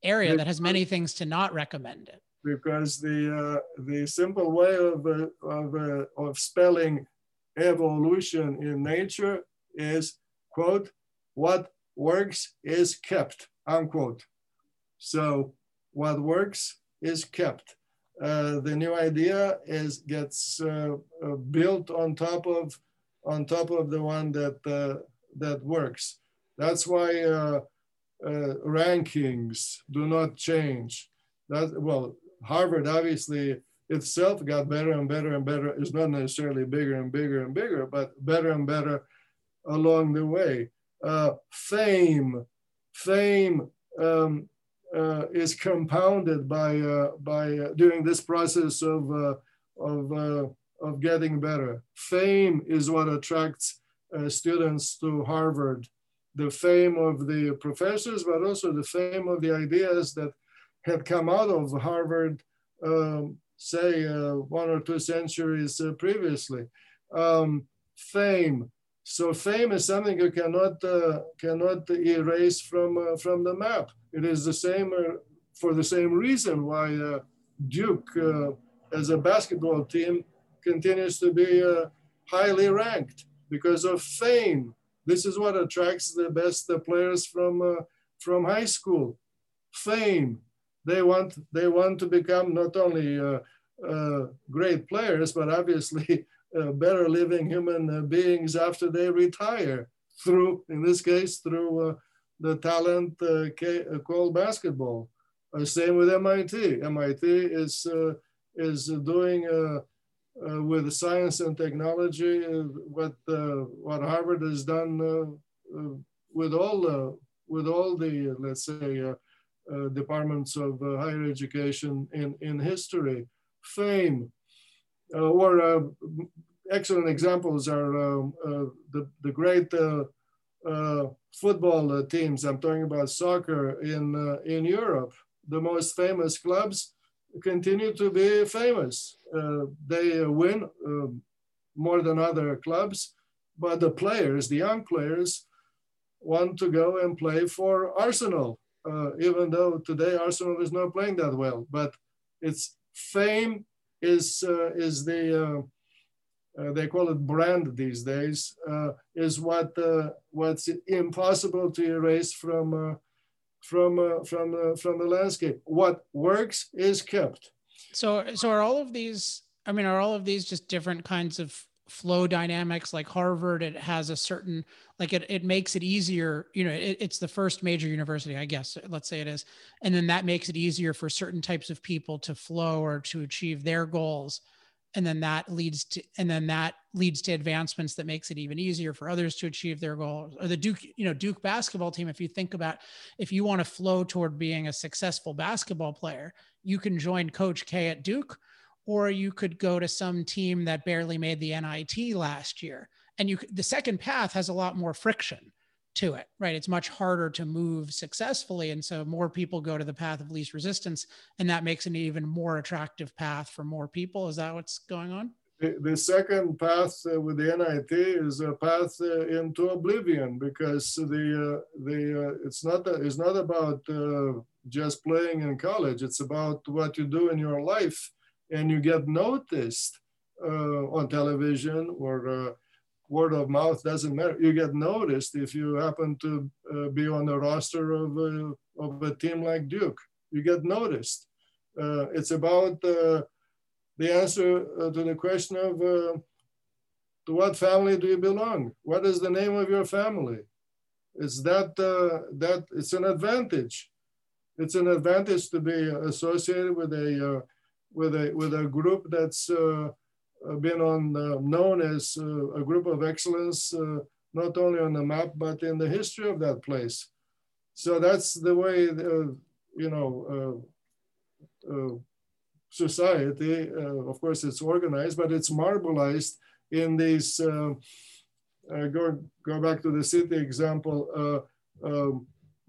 area that has many things to not recommend it? Because the uh, the simple way of uh, of uh, of spelling evolution in nature is quote what works is kept unquote. So what works is kept. Uh, the new idea is gets uh, uh, built on top of on top of the one that uh, that works. That's why uh, uh, rankings do not change. That well, Harvard obviously itself got better and better and better. It's not necessarily bigger and bigger and bigger, but better and better along the way. Uh, fame, fame um, uh, is compounded by uh, by during this process of of of getting better. Fame is what attracts uh, students to Harvard. The fame of the professors, but also the fame of the ideas that had come out of Harvard, um, say uh, one or two centuries uh, previously. Um, fame. So fame is something you cannot uh, cannot erase from uh, from the map. It is the same uh, for the same reason why Duke, as a basketball team, continues to be uh, highly ranked because of fame. This is what attracts the best uh, players from uh, from high school. Fame. They want they want to become not only uh, uh, great players, but obviously <laughs> uh, better living human beings after they retire. Through, in this case, through the talent called basketball. same with MIT. MIT is is doing uh, with science and technology, uh, what uh, what Harvard has done uh, uh, with all the with all the uh, let's say uh, departments of higher education in in history, fame, or excellent examples are um, the the great. football teams. I'm talking about soccer in in Europe. The most famous clubs continue to be famous. Uh, they win uh, more than other clubs, but the players, the young players, want to go and play for Arsenal, uh, even though today Arsenal is not playing that well. But its fame is uh, is the uh, they call it brand these days, uh, is what uh, what's impossible to erase from from uh, from uh, from the landscape. What works is kept. So so are all of these? I mean, are all of these just different kinds of flow dynamics? Like Harvard, it has a certain like it it makes it easier. You know, it, it's the first major university, I guess. Let's say it is, and then that makes it easier for certain types of people to flow or to achieve their goals and then that leads to and then that leads to advancements that makes it even easier for others to achieve their goals. Or the duke you know duke basketball team if you think about if you want to flow toward being a successful basketball player you can join coach k at duke or you could go to some team that barely made the nit last year. And you the second path has a lot more friction to it, right? It's much harder to move successfully. And so more people go to the path of least resistance, and that makes an even more attractive path for more people. Is that what's going on? The, second path uh, with the NIT is a path uh, into oblivion because the uh, the uh, it's not a, it's not about just playing in college. It's about what you do in your life, and you get noticed on television or word of mouth doesn't matter. You get noticed if you happen to uh, be on the roster of a, of a team like Duke. You get noticed. Uh, it's about uh, the answer uh, to the question of uh, to what family do you belong? What is the name of your family? It's that uh, that it's an advantage. It's an advantage to be associated with a with a with a group that's uh, been on uh, known as uh, a group of excellence, not only on the map, but in the history of that place. So that's the way, you know, society, of course it's organized, but it's marbleized in these, uh, go, go back to the city example, uh,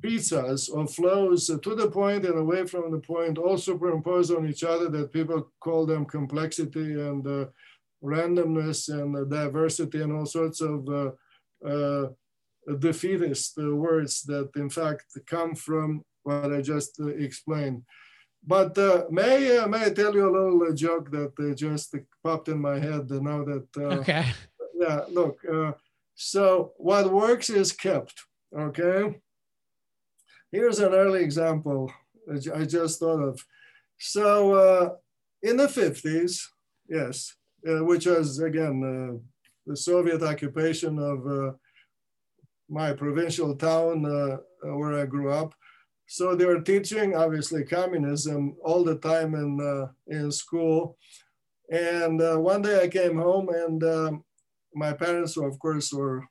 pizzas or flows to the point and away from the point, all superimposed on each other that people call them complexity and uh, randomness and uh, diversity and all sorts of uh, uh, defeatist words that in fact come from what I just explained. But uh, may uh, may I tell you a little uh, joke that just popped in my head now that okay yeah look so what works is kept okay Here's an early example I just thought of. So uh, in the 50s, yes, uh, which was again uh, the Soviet occupation of uh, my provincial town uh, uh, where I grew up. So they were teaching obviously communism all the time in, in school. And one day I came home and um, my parents, of course, were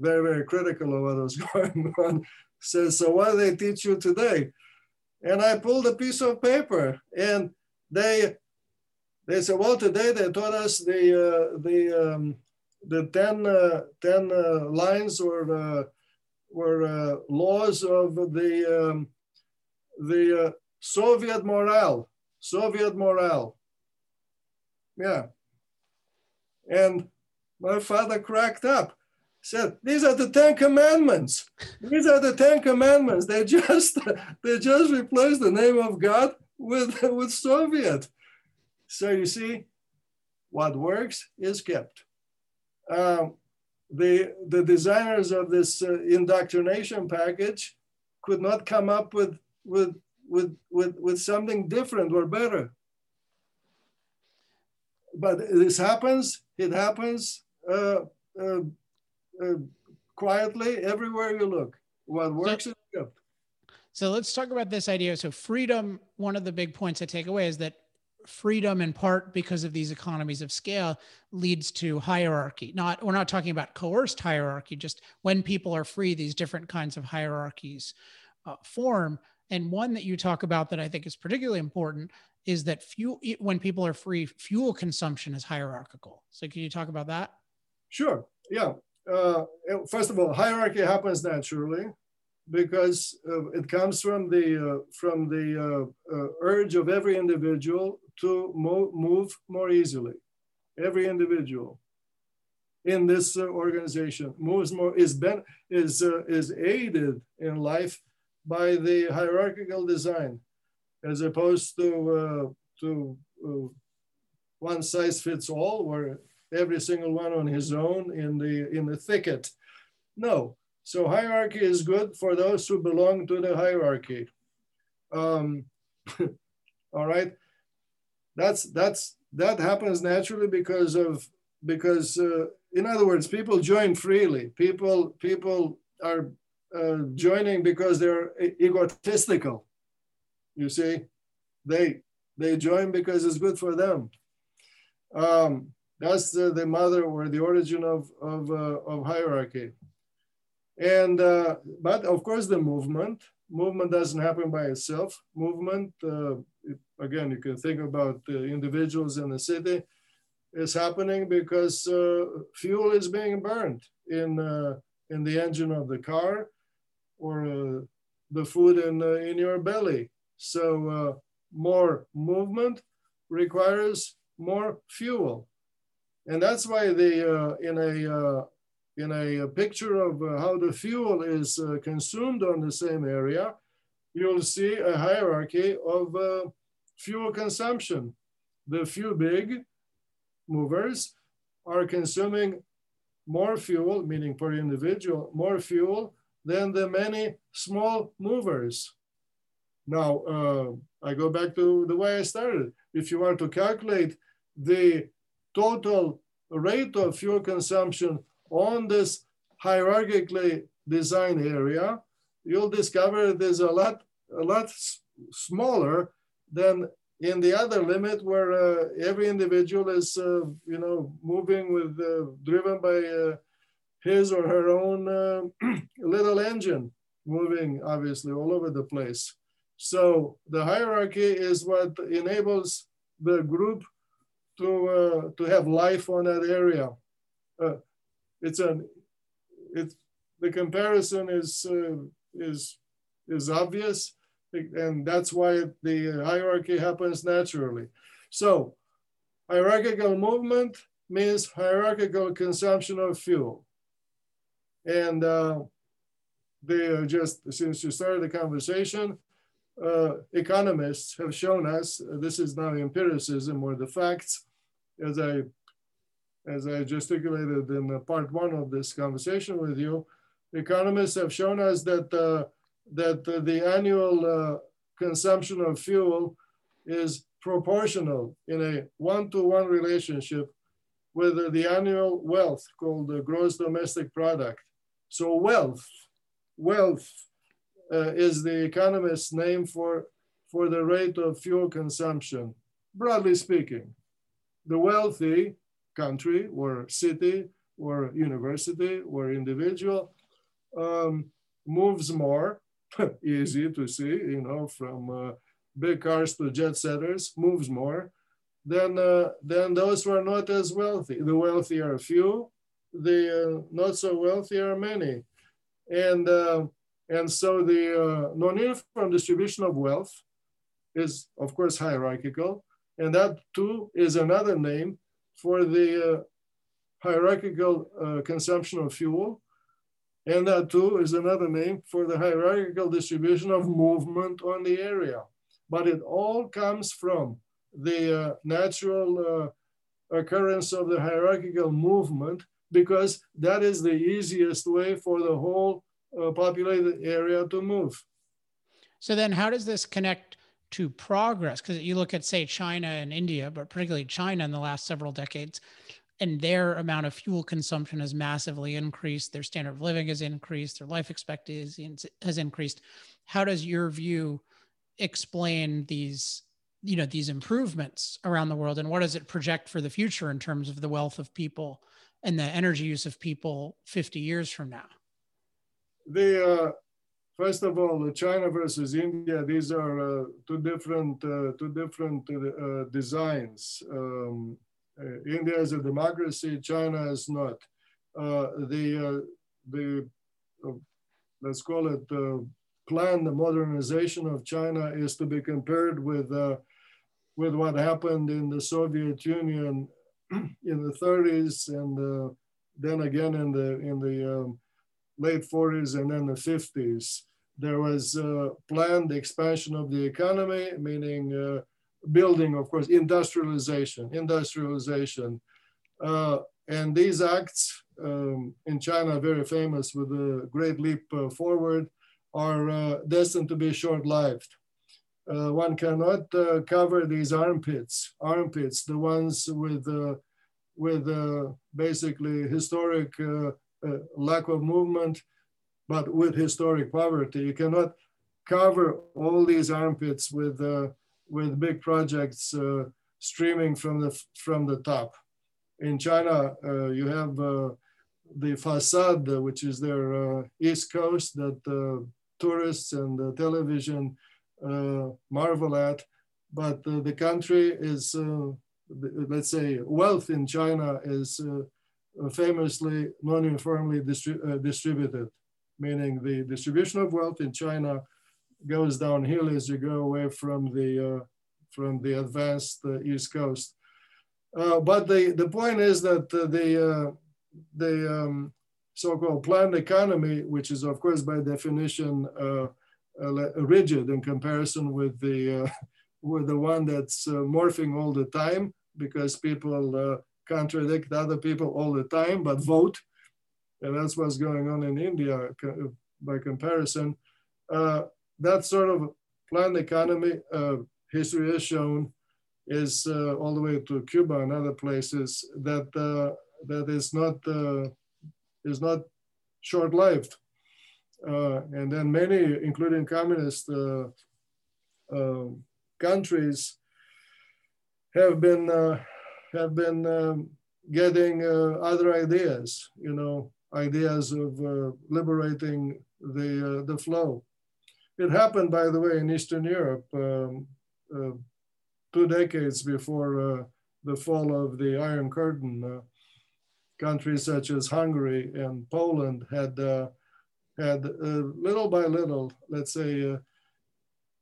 very, very critical of what was <laughs> going on says, so what do they teach you today? And I pulled a piece of paper and they they said, well, today they taught us the uh, the um, the 10, uh, 10 uh, lines or uh, were uh, laws of the um, the uh, Soviet morale, Soviet morale. Yeah. And my father cracked up said, these are the Ten Commandments. These are the Ten Commandments. They just <laughs> they just replaced the name of God with, <laughs> with Soviet. So you see, what works is kept. Um, the, the designers of this uh, indoctrination package could not come up with, with, with, with, with something different or better. But this happens, it happens uh, uh, uh, quietly everywhere you look. What works so, is good. So let's talk about this idea. So freedom, one of the big points I take away is that freedom in part because of these economies of scale leads to hierarchy not we're not talking about coerced hierarchy just when people are free these different kinds of hierarchies uh, form and one that you talk about that i think is particularly important is that fuel when people are free fuel consumption is hierarchical so can you talk about that sure yeah uh, first of all, hierarchy happens naturally because uh, it comes from the uh, from the uh, uh, urge of every individual to mo move more easily. Every individual in this uh, organization moves more is ben is is aided in life by the hierarchical design, as opposed to to one size fits all, where every single one on his own in the in the thicket. No. So hierarchy is good for those who belong to the hierarchy. Um, <laughs> all right. That's that's that happens naturally because of because uh, in other words, people join freely. People people are uh, joining because they're egotistical. You see, they they join because it's good for them. Um, that's the, the mother or the origin of of, uh, of hierarchy. And uh, but of course, the movement movement doesn't happen by itself. Movement, uh, it, again, you can think about individuals in the city is happening because uh, fuel is being burned in uh, in the engine of the car or the food in in your belly. So more movement requires more fuel, and that's why the uh, in a uh, in a, picture of uh, how the fuel is consumed on the same area, you'll see a hierarchy of fuel consumption. The few big movers are consuming more fuel, meaning per individual, more fuel than the many small movers. Now, uh, I go back to the way I started. If you want to calculate the total rate of fuel consumption on this hierarchically designed area, you'll discover there's a lot, a lot smaller than in the other limit where uh, every individual is, uh, you know, moving with, uh, driven by uh, his or her own uh, <clears throat> little engine, moving obviously all over the place. So the hierarchy is what enables the group to, uh, to have life on that area. it's an, it's, the comparison is, is, is obvious and that's why the hierarchy happens naturally. So hierarchical movement means hierarchical consumption of fuel. And uh, they uh, just, since you started the conversation, uh, economists have shown us, uh, this is now empiricism or the facts, as I, as I gesticulated in part one of this conversation with you, economists have shown us that uh, that the annual uh, consumption of fuel is proportional in a one-to-one -one relationship with the annual wealth called the gross domestic product. So wealth, wealth uh, is the economist's name for, for the rate of fuel consumption, broadly speaking. The wealthy country or city or university or individual um, moves more <laughs> easy to see, you know, from uh, big cars to jet setters, moves more, than, uh, then those who are not as wealthy. The wealthy are few, the uh, not so wealthy are many. And, uh, and so the uh, non-uniform distribution of wealth is, of course, hierarchical. And that too is another name for the uh, hierarchical consumption of fuel and that too is another name for the hierarchical distribution of movement on the area. But it all comes from the uh, natural uh, occurrence of the hierarchical movement because that is the easiest way for the whole uh, populated area to move. So then how does this connect to progress? Because you look at, say, China and India, but particularly China in the last several decades, and their amount of fuel consumption has massively increased their standard of living has increased their life expectancy has increased how does your view explain these you know these improvements around the world and what does it project for the future in terms of the wealth of people and the energy use of people 50 years from now the uh, first of all china versus india these are uh, two different uh, two different uh, designs um, uh, India is a democracy, China is not. Uh, the uh, the let's call it the planned modernization of China is to be compared with with what happened in the Soviet Union <clears throat> in the 30s and then again in the in the um, late 40s and then the 50s. There was uh, planned expansion of the economy, meaning uh, building, of course, industrialization, industrialization. Uh, and these acts um, in China, very famous with the Great Leap uh, Forward, are uh, destined to be short-lived. Uh, one cannot cover these armpits, armpits, the ones with with basically historic lack of movement, but with historic poverty. You cannot cover all these armpits with uh, with big projects uh, streaming from the from the top. In China, uh, you have uh, the facade, which is their uh, east coast that uh, tourists and television marvel at. But the country is, let's say, wealth in China is famously non-uniformly distri distributed, meaning the distribution of wealth in China goes downhill as you go away from the from the advanced uh, East Coast. Uh, but the, the point is that uh, the, the um, so-called planned economy, which is of course by definition rigid in comparison with the, <laughs> with the one that's morphing all the time because people contradict other people all the time, but vote. And that's what's going on in India by comparison. Uh, that sort of planned economy uh, history has shown is uh, all the way to Cuba and other places that uh, that is not uh, is not short-lived, uh, and then many, including communist countries, have been have been um, getting other ideas. You know, ideas of liberating the the flow. It happened, by the way, in Eastern Europe. Um, uh, two decades before uh, the fall of the Iron Curtain, uh, countries such as Hungary and Poland had had little by little, let's say,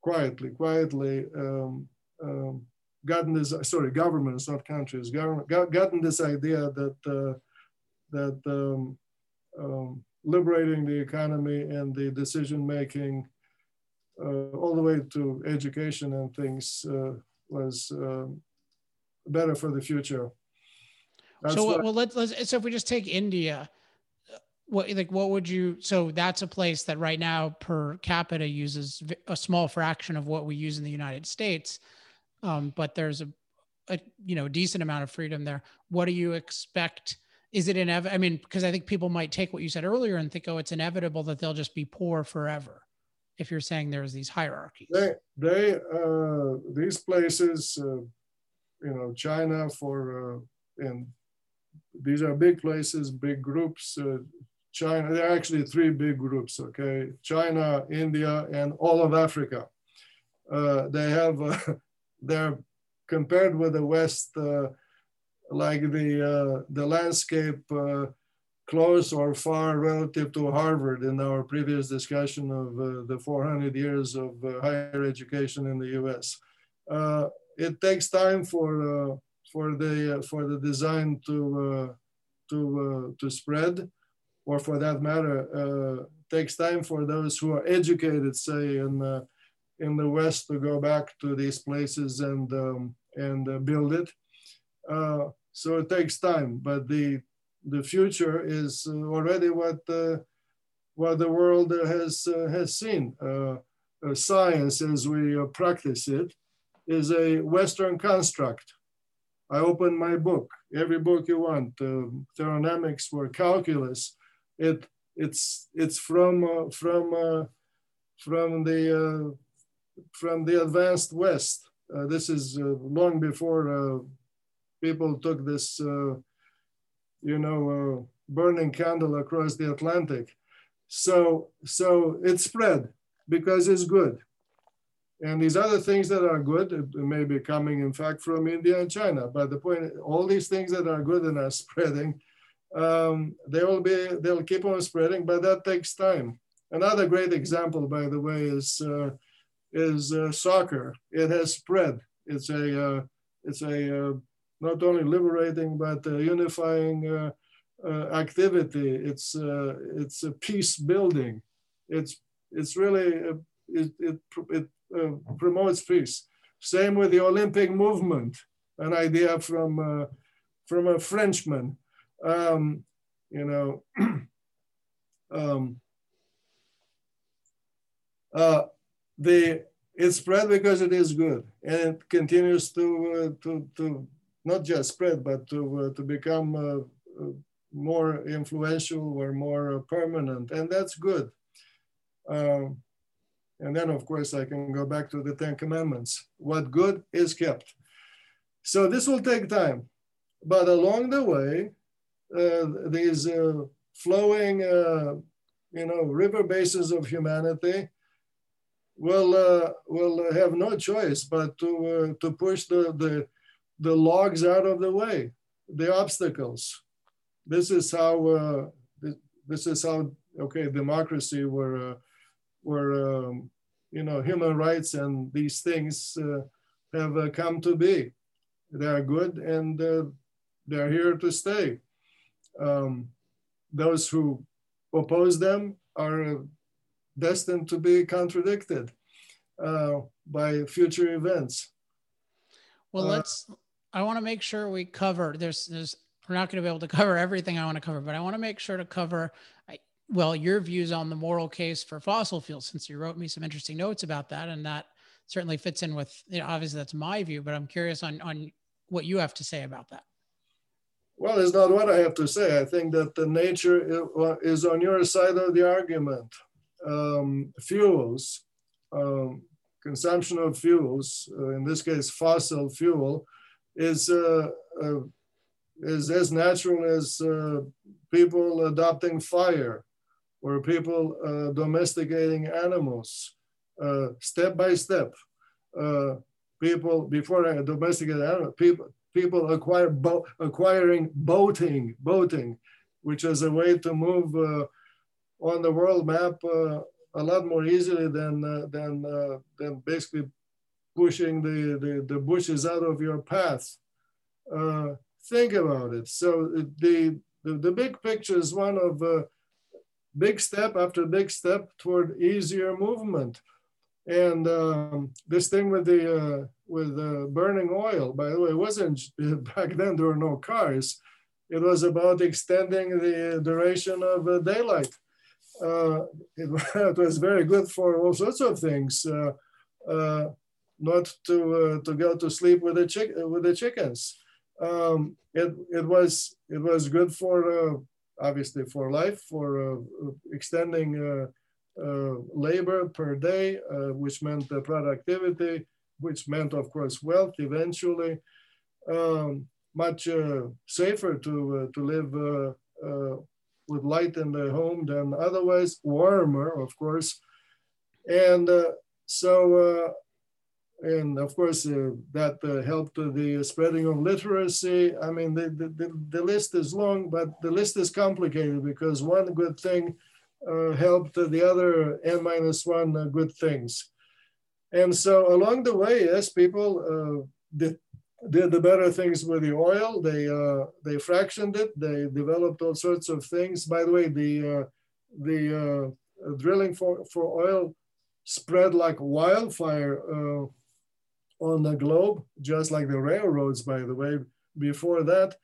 quietly, quietly um, um, gotten this, sorry, governments, not countries, government, gotten this idea that, uh, that um, um, liberating the economy and the decision making uh, all the way to education and things uh, was um, better for the future. That's so what, well, let's, let's so if we just take India, what like what would you? So that's a place that right now per capita uses a small fraction of what we use in the United States, um, but there's a, a you know decent amount of freedom there. What do you expect? Is it inevitable? I mean, because I think people might take what you said earlier and think, oh, it's inevitable that they'll just be poor forever if you're saying there's these hierarchies? They, they uh, these places, uh, you know, China for, uh, and these are big places, big groups. Uh, China, there are actually three big groups, okay? China, India, and all of Africa. Uh, they have, uh, <laughs> they're compared with the West, uh, like the, the landscape close or far relative to Harvard in our previous discussion of uh, the 400 years of uh, higher education in the U.S. Uh, it takes time for uh, for the uh, for the design to uh, to to spread, or for that matter, takes time for those who are educated, say in in the West, to go back to these places and um, and build it. So it takes time, but the the future is uh, already what uh, what the world has uh, has seen. science, as we practice it, is a Western construct. I open my book, every book you want, uh, thermodynamics or calculus. It it's it's from uh, from uh, from the from the advanced West. this is long before people took this you know, a burning candle across the Atlantic. So, so it spread because it's good. And these other things that are good may be coming, in fact, from India and China. But the point, all these things that are good and are <laughs> spreading, um, they will be, they'll keep on spreading, but that takes time. Another great example, by the way, is uh, is uh, soccer. It has spread. It's a uh, it's a uh, not only liberating but unifying uh, uh, activity. It's uh, it's a peace building. It's it's really it it, it promotes peace. Same with the Olympic movement, an idea from from a Frenchman. Um, you know, <clears throat> um, uh, the it spread because it is good, and it continues to uh, to to not just spread, but to uh, to become uh, uh, more influential or more permanent, and that's good. Um, and then, of course, I can go back to the Ten Commandments. What good is kept. So this will take time, but along the way, uh, these uh, flowing, uh, you know, river basins of humanity will will have no choice but to to push the, the the logs out of the way, the obstacles. This is how uh, this is how okay democracy were where um, you know human rights and these things uh, have uh, come to be. They are good and uh, they're here to stay. Um, those who oppose them are destined to be contradicted uh, by future events. Well, uh, let's. I want to make sure we cover. There's, there's. We're not going to be able to cover everything I want to cover, but I want to make sure to cover well, your views on the moral case for fossil fuels, since you wrote me some interesting notes about that, and that certainly fits in with, you know, obviously that's my view, but I'm curious on on what you have to say about that. Well, it's not what I have to say. I think that the nature is on your side of the argument. Um, fuels, um, consumption of fuels, uh, in this case, fossil fuel, is uh, uh, is as natural as uh, people adopting fire or people uh, domesticating animals uh, step by step. Uh, people before domesticated animals, people people acquire bo acquiring boating, boating, which is a way to move uh, on the world map uh, a lot more easily than uh, than than basically pushing the, the, the bushes out of your path. think about it. So the, the, the big picture is one of a big step after big step toward easier movement. And um, this thing with the uh, with uh, burning oil, by the way, it wasn't <laughs> back then. There were no cars. It was about extending the duration of uh, daylight. Uh, it, <laughs> it, was very good for all sorts of things. Uh, uh, not to to go to sleep with the chick with the chickens. Um, it it was it was good for obviously for life, for uh, extending uh, uh, labor per day, which meant the productivity, which meant, of course, wealth eventually. Um, much safer to, to live with light in the home than otherwise, warmer, of course. And uh, so uh, and of course uh, that uh, helped the spreading of literacy. I mean, the, the, the, list is long, but the list is complicated because one good thing uh, helped the other n minus one uh, good things. And so along the way, yes, people uh, did, did the better things with the oil. They, uh, they fractioned it. They developed all sorts of things. By the way, the, the drilling for, for oil spread like wildfire on the globe, just like the railroads, by the way, before that.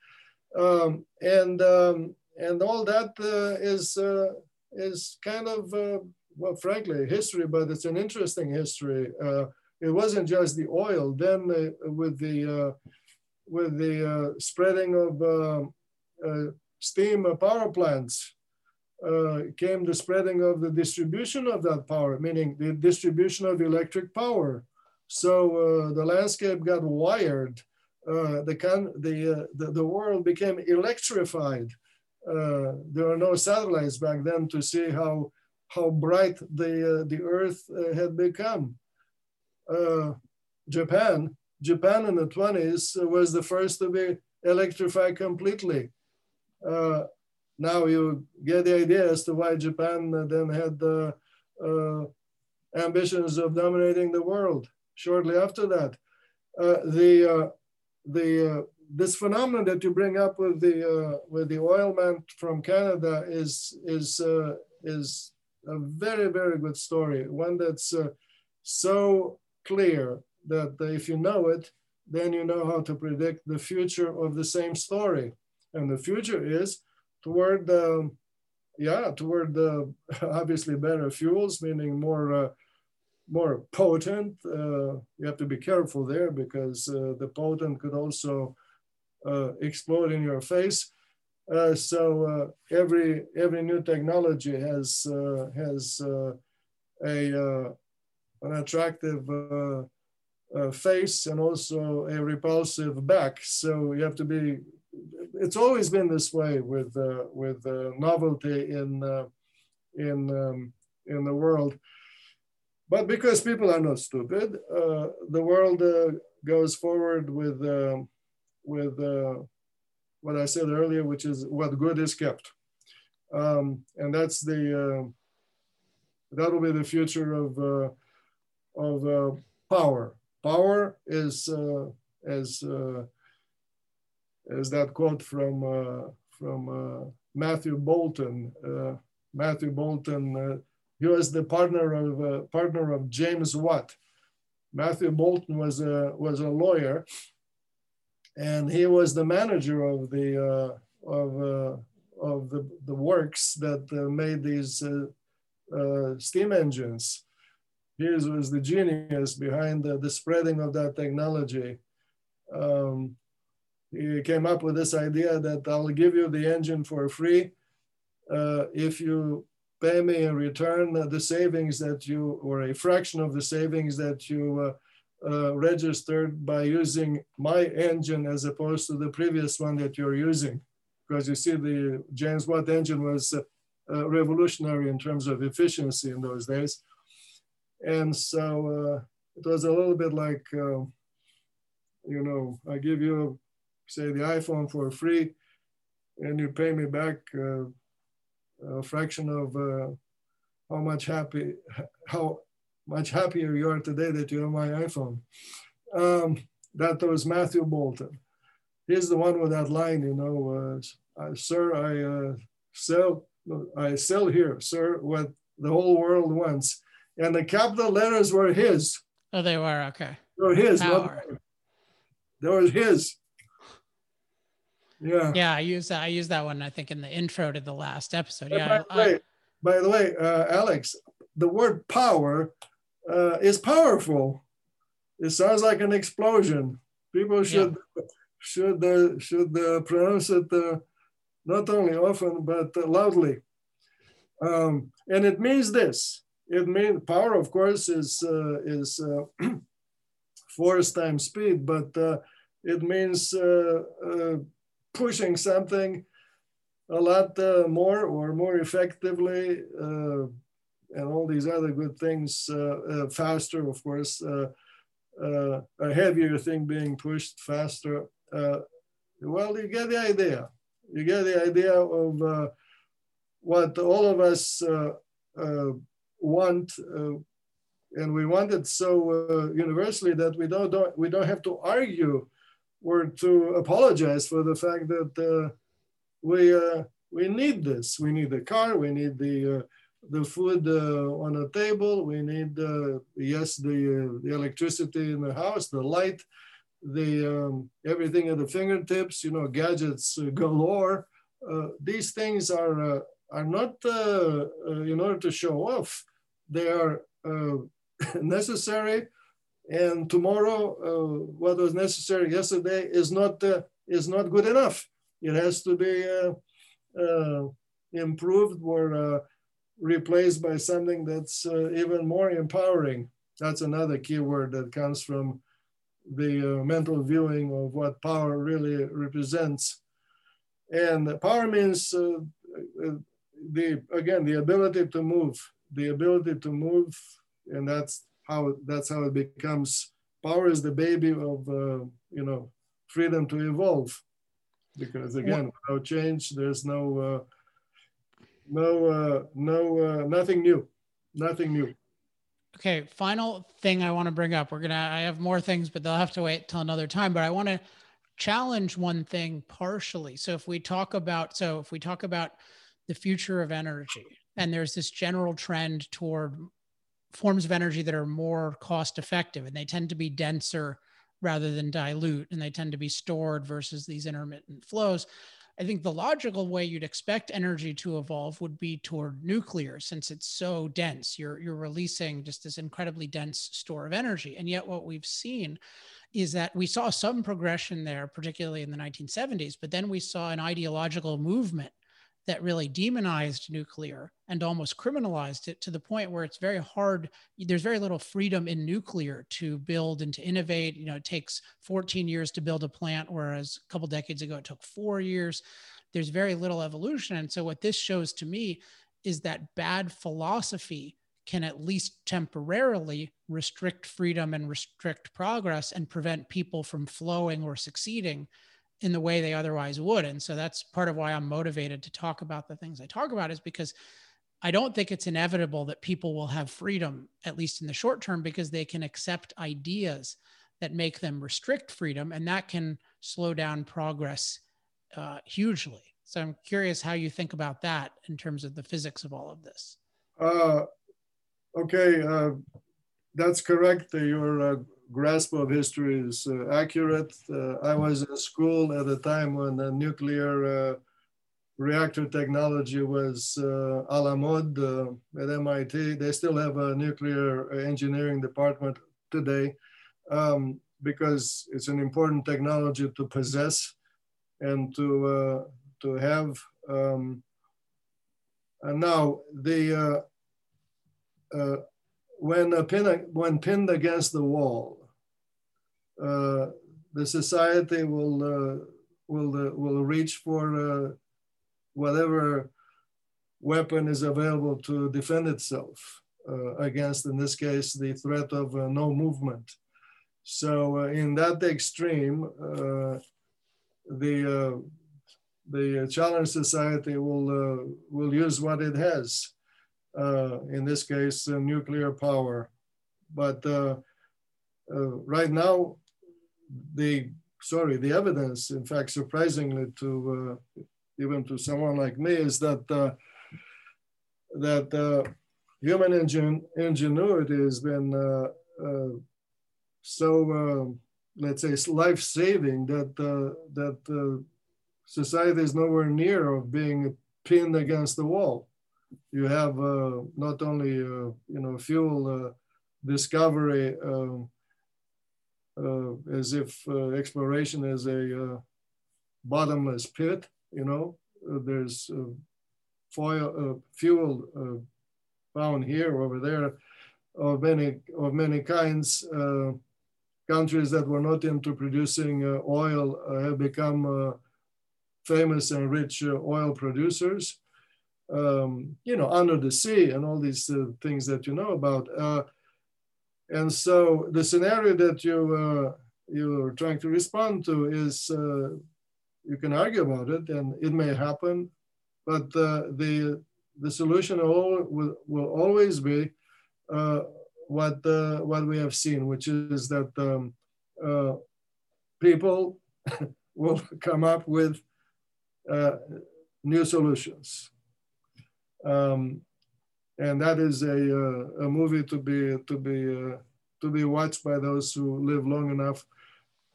Um, and, um, and all that uh, is uh, is kind of, uh, well, frankly, history, but it's an interesting history. Uh, it wasn't just the oil. Then uh, with the, uh, with the spreading of steam power plants, came the spreading of the distribution of that power, meaning the distribution of electric power. So uh, the landscape got wired. Uh, the, the, uh, the, the, world became electrified. Uh, there were no satellites back then to see how, how bright the, uh, the earth uh, had become. Japan, Japan in the 20s was the first to be electrified completely. now you get the idea as to why Japan then had the ambitions of dominating the world shortly after that. Uh, the uh, the uh, this phenomenon that you bring up with the uh, with the oil man from Canada is is is a very very good story. One that's so clear that if you know it, then you know how to predict the future of the same story. And the future is toward the, yeah, toward the <laughs> obviously better fuels, meaning more, more potent. Uh, you have to be careful there because uh, the potent could also uh, explode in your face. Uh, so uh, every every new technology has has a an attractive uh, face and also a repulsive back. So you have to be. It's always been this way with uh, with uh, novelty in uh, in um, in the world. But because people are not stupid, uh, the world uh, goes forward with with what I said earlier, which is what good is kept, um, and that's the that will be the future of of power. Power is uh, as uh, as that quote from uh, from uh, Matthew Boulton, Uh, Matthew Boulton uh, he was the partner of uh, partner of James Watt. Matthew Boulton was a was a lawyer, and he was the manager of the uh, of uh, of the, the works that made these steam engines. He was the genius behind the, the spreading of that technology. Um, he came up with this idea that I'll give you the engine for free uh, if you pay me in return the savings that you, or a fraction of the savings that you uh, uh, registered by using my engine as opposed to the previous one that you're using. Because you see, the James Watt engine was uh, uh, revolutionary in terms of efficiency in those days. And so uh, it was a little bit like, uh, you know, I give you, say, the iPhone for free, and you pay me back uh, a fraction of uh, how much happy, how much happier you are today that you have my iPhone. Um, that was Matthew Boulton. He's the one with that line, you know, uh, sir, I uh, sell, I sell here, sir, what the whole world wants and the capital letters were his. Oh, they were okay. They were his. They were his. Yeah. Yeah, I use that. I use that one. I think in the intro to the last episode. Yeah. By the way, by the way uh, Alex, the word power uh, is powerful. It sounds like an explosion. People should yeah. should uh, should uh, pronounce it uh, not only often but uh, loudly. Um, and it means this: it means power, of course, is uh, is uh, <clears throat> force times speed, but uh, it means uh, uh, pushing something a lot uh, more or more effectively, uh, and all these other good things uh, uh, faster, of course. a heavier thing being pushed faster. well, you get the idea. You get the idea of what all of us want, uh, and we want it so uh, universally that we don't, don't, we don't have to argue or to apologize for the fact that uh, we we need this. We need the car. We need the the food on a table. We need yes the the electricity in the house, the light, the um, everything at the fingertips. You know, gadgets galore. Uh, these things are uh, are not uh, in order to show off they are uh, <laughs> necessary and tomorrow uh, what was necessary yesterday is not uh, is not good enough it has to be improved or replaced by something that's even more empowering that's another key word that comes from the uh, mental viewing of what power really represents. And power means uh, the again the ability to move, the ability to move, and that's how that's how it becomes. Power is the baby of uh, you know freedom to evolve, because again, without change, there's no uh, no uh, no uh, nothing new, nothing new. Okay, final thing I want to bring up. We're gonna. I have more things, but they'll have to wait till another time. But I want to challenge one thing partially. So if we talk about, so if we talk about the future of energy, and there's this general trend toward forms of energy that are more cost effective and they tend to be denser rather than dilute, and they tend to be stored versus these intermittent flows. I think the logical way you'd expect energy to evolve would be toward nuclear, since it's so dense. You're you're releasing just this incredibly dense store of energy, and yet what we've seen is that we saw some progression there, particularly in the 1970s, but then we saw an ideological movement that really demonized nuclear and almost criminalized it to the point where it's very hard there's very little freedom in nuclear to build and to innovate. You know it takes 14 years to build a plant whereas a couple decades ago it took 4 years. There's very little evolution. And so what this shows to me is that bad philosophy can at least temporarily restrict freedom and restrict progress and prevent people from flowing or succeeding in the way they otherwise would. And so that's part of why I'm motivated to talk about the things I talk about is because I don't think it's inevitable that people will have freedom, at least in the short term, because they can accept ideas that make them restrict freedom, and that can slow down progress uh, hugely. So I'm curious how you think about that in terms of the physics of all of this. Uh, okay, uh, that's correct. Your uh, grasp of history is uh, accurate. Uh, I was in school at a time when the nuclear uh, reactor technology was uh, a la mode uh, at MIT. They still have a nuclear engineering department today um, because it's an important technology to possess and to, uh, to have. Um, and now the when, pin, when pinned against the wall, uh, the society will uh, will uh, will reach for whatever weapon is available to defend itself against, in this case, the threat of no movement. So in that extreme, the the challenge society will uh, will use what it has. Uh, in this case, uh, nuclear power. But right now, the sorry, the evidence, in fact, surprisingly to uh, even to someone like me, is that uh, that uh, human ingen ingenuity has been uh, uh, so, uh, let's say, life-saving that that society is nowhere near of being pinned against the wall. You have not only you know fuel discovery. Um, uh, Uh, as if uh, exploration is a uh, bottomless pit, you know, uh, there's uh, foil, fuel found here, over there, of many, of many kinds. countries that were not into producing oil have become famous and rich oil producers. Um, you know, under the sea and all these uh, things that you know about. And so the scenario that you uh, you're trying to respond to is uh, you can argue about it, and it may happen, but uh, the the solution will, will, will always be uh, what uh, what we have seen, which is that um, uh, people <laughs> will come up with new solutions. Um, and that is a, uh, a movie to be to be uh, to be watched by those who live long enough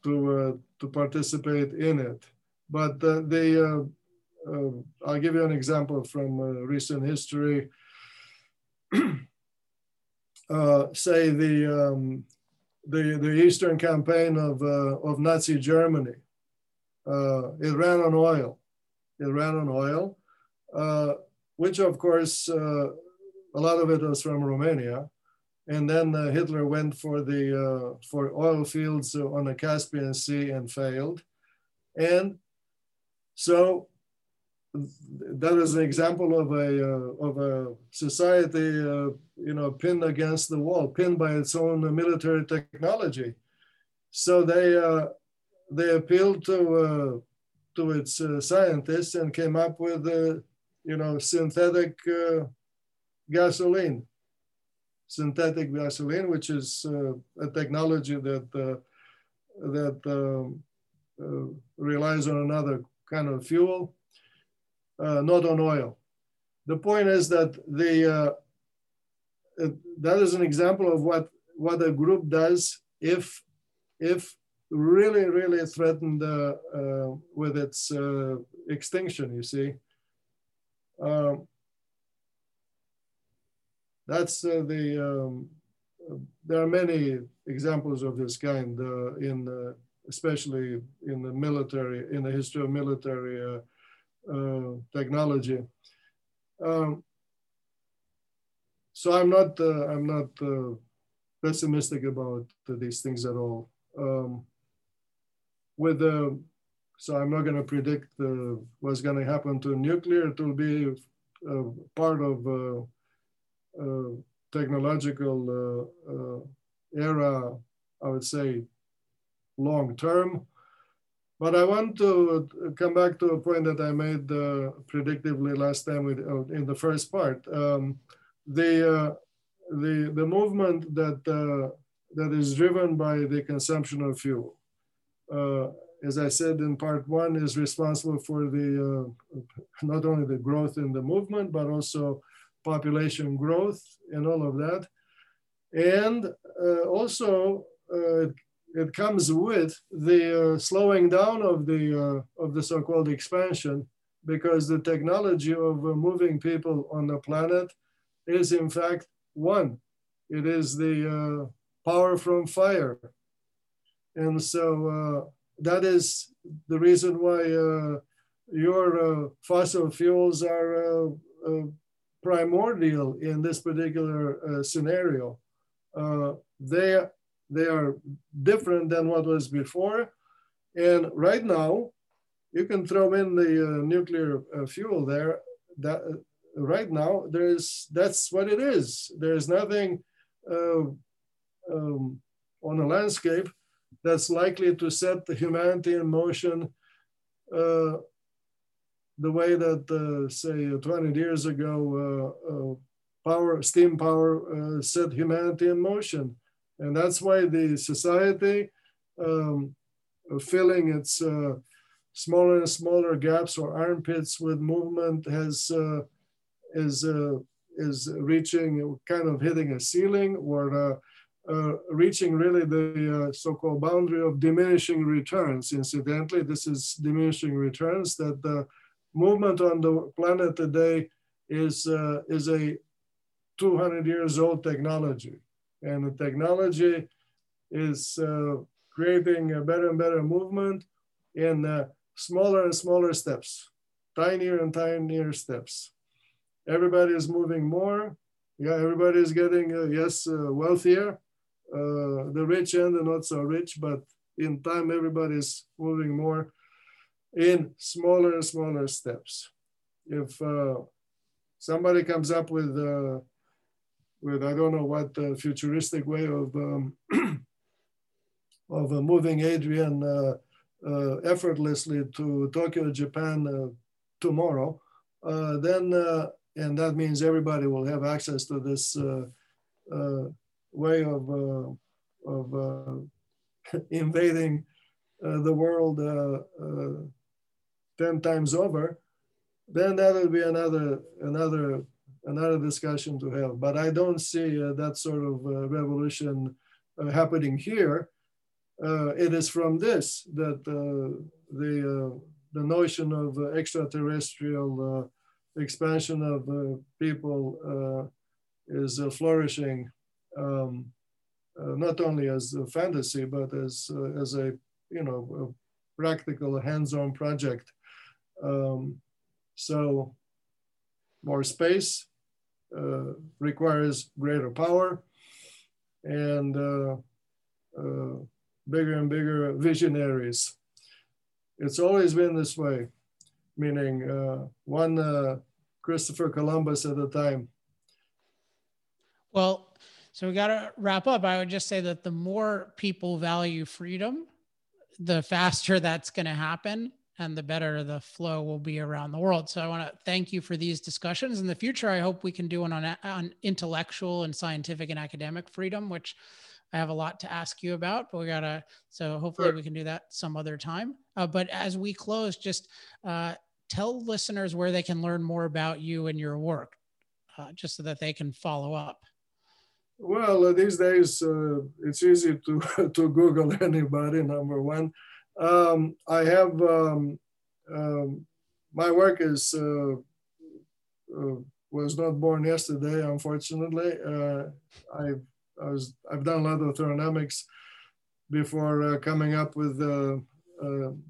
to uh, to participate in it. But the I'll give you an example from recent history. <clears throat> say the um, the the Eastern campaign of of Nazi Germany. it ran on oil. It ran on oil, which of course a lot of it was from Romania. And then uh, Hitler went for the uh, for oil fields on the Caspian Sea and failed. And so that is an example of a uh, of a society, uh, you know, pinned against the wall, pinned by its own military technology. So they uh, they appealed to uh, to its scientists and came up with, you know, synthetic gasoline, synthetic gasoline, which is uh, a technology that uh, that um, uh, relies on another kind of fuel, uh, not on oil. The point is that the uh, that is an example of what what a group does if if really, really threatened uh, with its extinction, you see. Um, that's uh, the, um, there are many examples of this kind uh, in, uh, especially in the military, in the history of military technology. Um, so I'm not, I'm not pessimistic about these things at all. Um, with the so I'm not going to predict uh, what's going to happen to nuclear. It will be uh, part of uh, uh technological uh, uh, era, I would say, long term. But I want to come back to a point that I made predictively last time with, in the first part. Um, the, the, the movement that, that is driven by the consumption of fuel uh, as I said in part one, is responsible for the uh, not only the growth in the movement, but also population growth and all of that. And uh, also, uh, it comes with the uh, slowing down of the uh, of the so-called expansion, because the technology of moving people on the planet is in fact one. It is the power from fire and so uh, that is the reason why uh, your uh, fossil fuels are primordial in this particular scenario. they, they are different than what was before. And right now, you can throw in the uh, nuclear uh, fuel there. That uh, right now, there's that's what it is. There's nothing um, on the landscape that's likely to set the humanity in motion uh, the way that, uh, say, 20 years ago, uh, uh power, steam power uh, set humanity in motion. And that's why the society um, filling its uh, smaller and smaller gaps or armpits with movement has is is reaching kind of hitting a ceiling or uh, reaching really the uh, so-called boundary of diminishing returns. Incidentally, this is diminishing returns that the movement on the planet today is, uh, is a 200 years old technology. And the technology is uh, creating a better and better movement in uh, smaller and smaller steps, tinier and tinier steps. Everybody is moving more. Yeah, everybody is getting, uh, yes, wealthier uh, the rich and the not so rich, but in time everybody is moving more in smaller and smaller steps. If uh, somebody comes up with uh, with I don't know what futuristic way of um, <clears throat> of uh, moving Adrian uh, uh, effortlessly to Tokyo, Japan tomorrow, then and that means everybody will have access to this way of, uh, of uh, <laughs> invading uh, the world 10 times over, then that will be another, another, another discussion to have. But I don't see that sort of revolution happening here. Uh, it is from this that uh, the, uh, the notion of extraterrestrial expansion of people is flourishing um, uh, not only as a fantasy, but as, uh, as a, you know, a practical hands-on project. Um, so more space uh, requires greater power and uh, uh, bigger and bigger visionaries. It's always been this way, meaning uh, one Christopher Columbus at a time. Well, so we got to wrap up. I would just say that the more people value freedom, the faster that's going to happen and the better the flow will be around the world. So I want to thank you for these discussions. In the future, I hope we can do one on, on intellectual and scientific and academic freedom, which I have a lot to ask you about, but we gotta, so hopefully sure. we can do that some other time. Uh, but as we close, just uh, tell listeners where they can learn more about you and your work, uh, just so that they can follow up. Well, uh, these days uh, it's easy to <laughs> to Google anybody. Number one, um, I have um, um, my work is uh, uh was not born yesterday. Unfortunately, uh, I I was I've done a lot of thermodynamics before uh, coming up with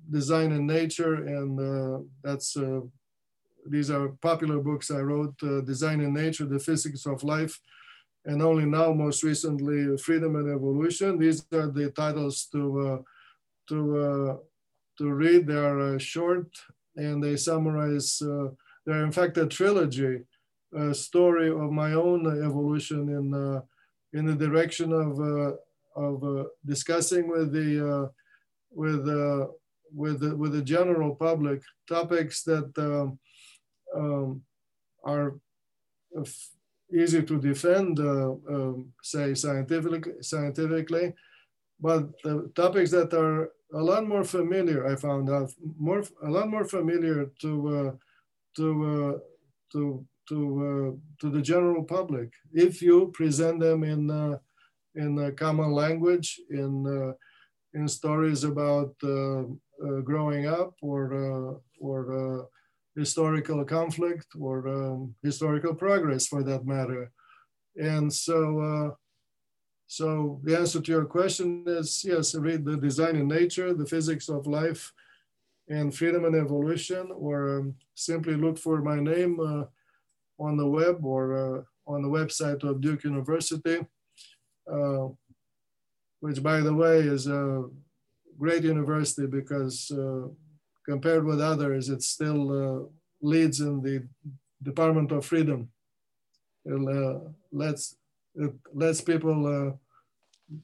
design in nature, and that's these are popular books I wrote: Design in Nature, The Physics of Life and only now, most recently, Freedom and Evolution. These are the titles to uh, to uh, to read. They are uh, short and they summarize. Uh, they're in fact a trilogy, a story of my own evolution in in the direction of of discussing with the with with the, with the general public topics that um, um, are easy to defend, uh, um, say scientifically, scientifically, but the topics that are a lot more familiar, I found out, more a lot more familiar to uh, to uh, to to uh, to the general public if you present them in uh, in a common language in uh, in stories about growing up or or historical conflict or um, historical progress for that matter. And so, uh, so the answer to your question is yes, read the design in nature, the physics of life, and freedom and evolution, or um, simply look for my name uh, on the web or uh, on the website of Duke University, uh, which by the way is a great university because uh, compared with others, it still uh, leads in the Department of Freedom. It uh, lets it lets people uh,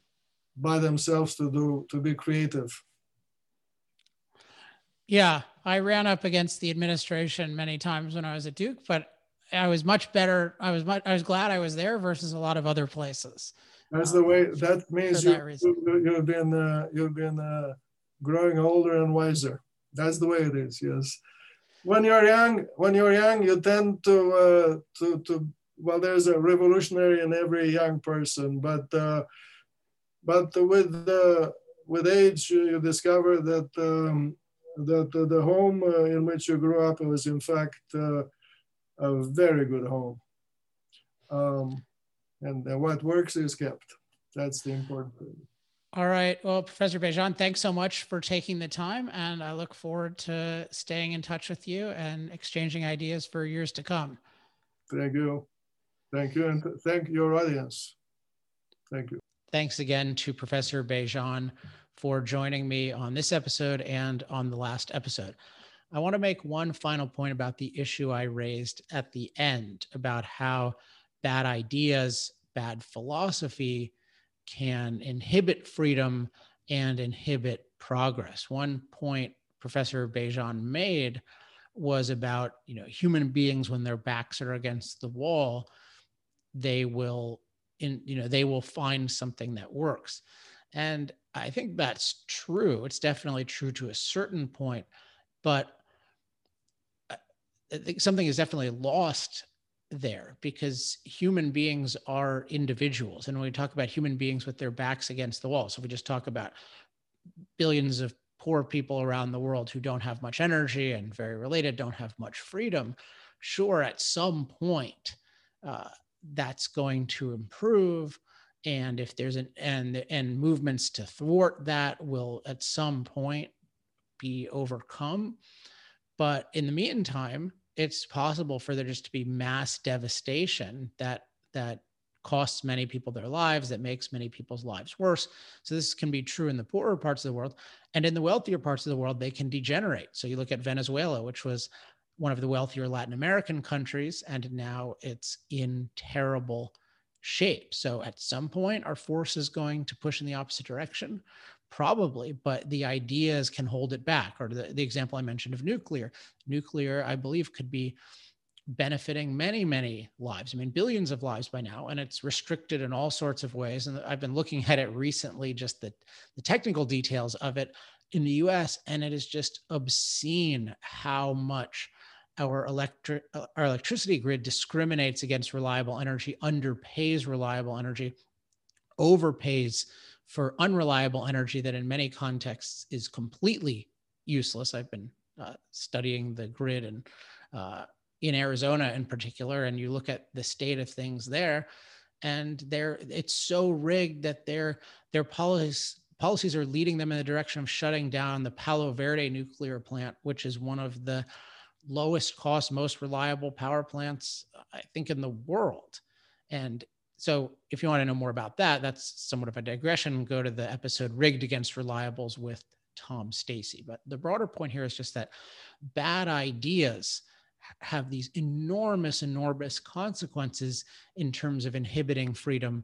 by themselves to do to be creative. Yeah, I ran up against the administration many times when I was at Duke, but I was much better. I was much, I was glad I was there versus a lot of other places. That's um, the way. That means you, you, have been uh, you've been uh, growing older and wiser. That's the way it is. Yes. When you're young, when you're young, you tend to uh, to to well, there's a revolutionary in every young person, but uh, but with uh, with age, you discover that um, that the home uh, in which you grew up was in fact uh, a very good home, um, and, and what works is kept. That's the important thing. All right. Well, Professor Bejan, thanks so much for taking the time. And I look forward to staying in touch with you and exchanging ideas for years to come. Thank you. Thank you. And thank your audience. Thank you. Thanks again to Professor Bejan for joining me on this episode and on the last episode. I want to make one final point about the issue I raised at the end about how bad ideas, bad philosophy, can inhibit freedom and inhibit progress. One point Professor Bejan made was about you know human beings when their backs are against the wall, they will in you know they will find something that works, and I think that's true. It's definitely true to a certain point, but I think something is definitely lost there because human beings are individuals. And when we talk about human beings with their backs against the wall, so we just talk about billions of poor people around the world who don't have much energy and very related, don't have much freedom, sure, at some point, uh, that's going to improve. And if there's an and and movements to thwart that will at some point be overcome. But in the meantime, it's possible for there just to be mass devastation that that costs many people their lives that makes many people's lives worse so this can be true in the poorer parts of the world and in the wealthier parts of the world they can degenerate so you look at venezuela which was one of the wealthier latin american countries and now it's in terrible shape. So at some point our force is going to push in the opposite direction probably but the ideas can hold it back. Or the, the example i mentioned of nuclear. Nuclear i believe could be benefiting many many lives. I mean billions of lives by now and it's restricted in all sorts of ways. And i've been looking at it recently just the, the technical details of it in the us and it is just obscene how much our electric our electricity grid discriminates against reliable energy, underpays reliable energy, overpays for unreliable energy that in many contexts is completely useless. I've been uh, studying the grid and uh, in Arizona in particular, and you look at the state of things there, and they're it's so rigged that their their policies policies are leading them in the direction of shutting down the Palo Verde nuclear plant, which is one of the lowest cost, most reliable power plants, I think, in the world. And so, if you want to know more about that, that's somewhat of a digression. Go to the episode Rigged Against Reliables with Tom Stacy. But the broader point here is just that bad ideas have these enormous, enormous consequences in terms of inhibiting freedom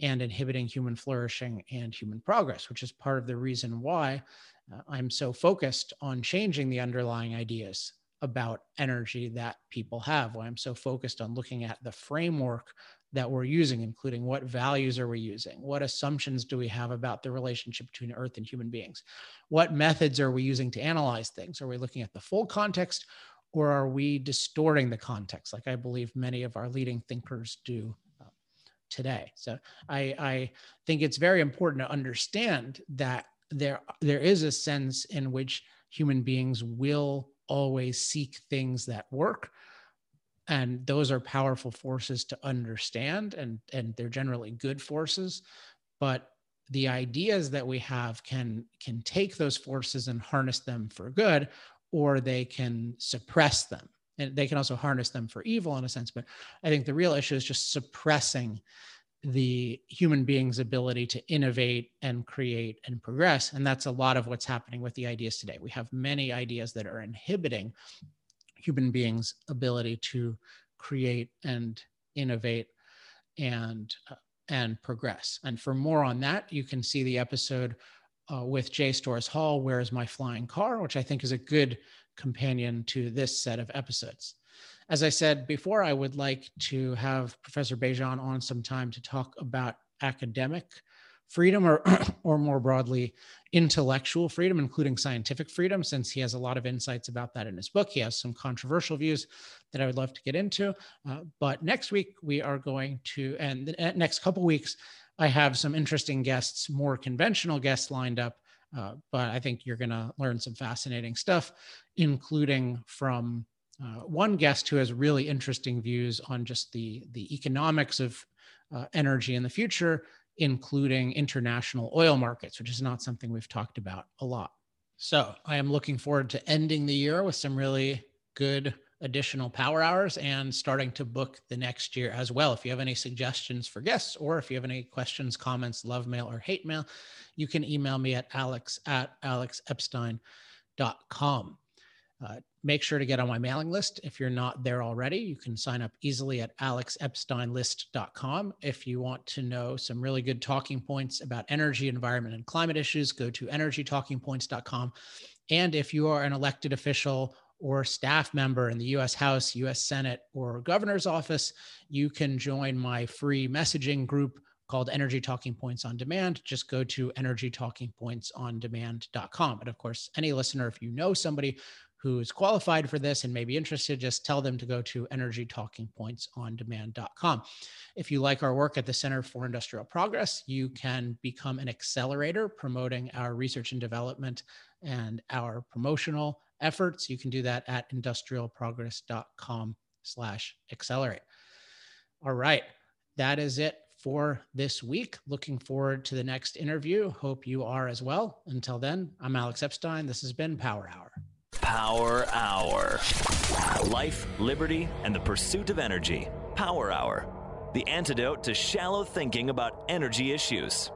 and inhibiting human flourishing and human progress, which is part of the reason why uh, I'm so focused on changing the underlying ideas about energy that people have, why I'm so focused on looking at the framework that we're using, including what values are we using? What assumptions do we have about the relationship between Earth and human beings? What methods are we using to analyze things? Are we looking at the full context or are we distorting the context, like I believe many of our leading thinkers do uh, today? So I, I think it's very important to understand that there, there is a sense in which human beings will always seek things that work. And those are powerful forces to understand and and they're generally good forces. But the ideas that we have can can take those forces and harness them for good or they can suppress them. And they can also harness them for evil in a sense but i think the real issue is just suppressing the human being's ability to innovate and create and progress and that's a lot of what's happening with the ideas today. We have many ideas that are inhibiting human beings ability to create and innovate and uh, and progress. And for more on that you can see the episode uh, with Jay Storrs Hall, Where is My Flying Car, which I think is a good companion to this set of episodes. As I said before, I would like to have Professor Bejan on some time to talk about academic freedom or, <clears throat> or more broadly, intellectual freedom, including scientific freedom, since he has a lot of insights about that in his book. He has some controversial views that I would love to get into. Uh, but next week, we are going to, and the next couple weeks, I have some interesting guests, more conventional guests lined up. Uh, but I think you're going to learn some fascinating stuff, including from uh, one guest who has really interesting views on just the the economics of uh, energy in the future, including international oil markets, which is not something we've talked about a lot. So I am looking forward to ending the year with some really good additional power hours and starting to book the next year as well. If you have any suggestions for guests or if you have any questions, comments, love mail, or hate mail, you can email me at alex at alexepstein.com. Uh, make sure to get on my mailing list. If you're not there already, you can sign up easily at alexepsteinlist.com. If you want to know some really good talking points about energy, environment, and climate issues, go to energytalkingpoints.com. And if you are an elected official or staff member in the US House, US Senate, or governor's office, you can join my free messaging group called Energy Talking Points on Demand. Just go to energytalkingpointsondemand.com. And of course, any listener, if you know somebody who is qualified for this and may be interested, just tell them to go to energytalkingpointsondemand.com. If you like our work at the Center for Industrial Progress, you can become an accelerator promoting our research and development and our promotional efforts. You can do that at industrialprogress.com slash accelerate. All right. That is it for this week. Looking forward to the next interview. Hope you are as well. Until then, I'm Alex Epstein. This has been Power Hour. Power Hour. Life, liberty, and the pursuit of energy. Power Hour. The antidote to shallow thinking about energy issues.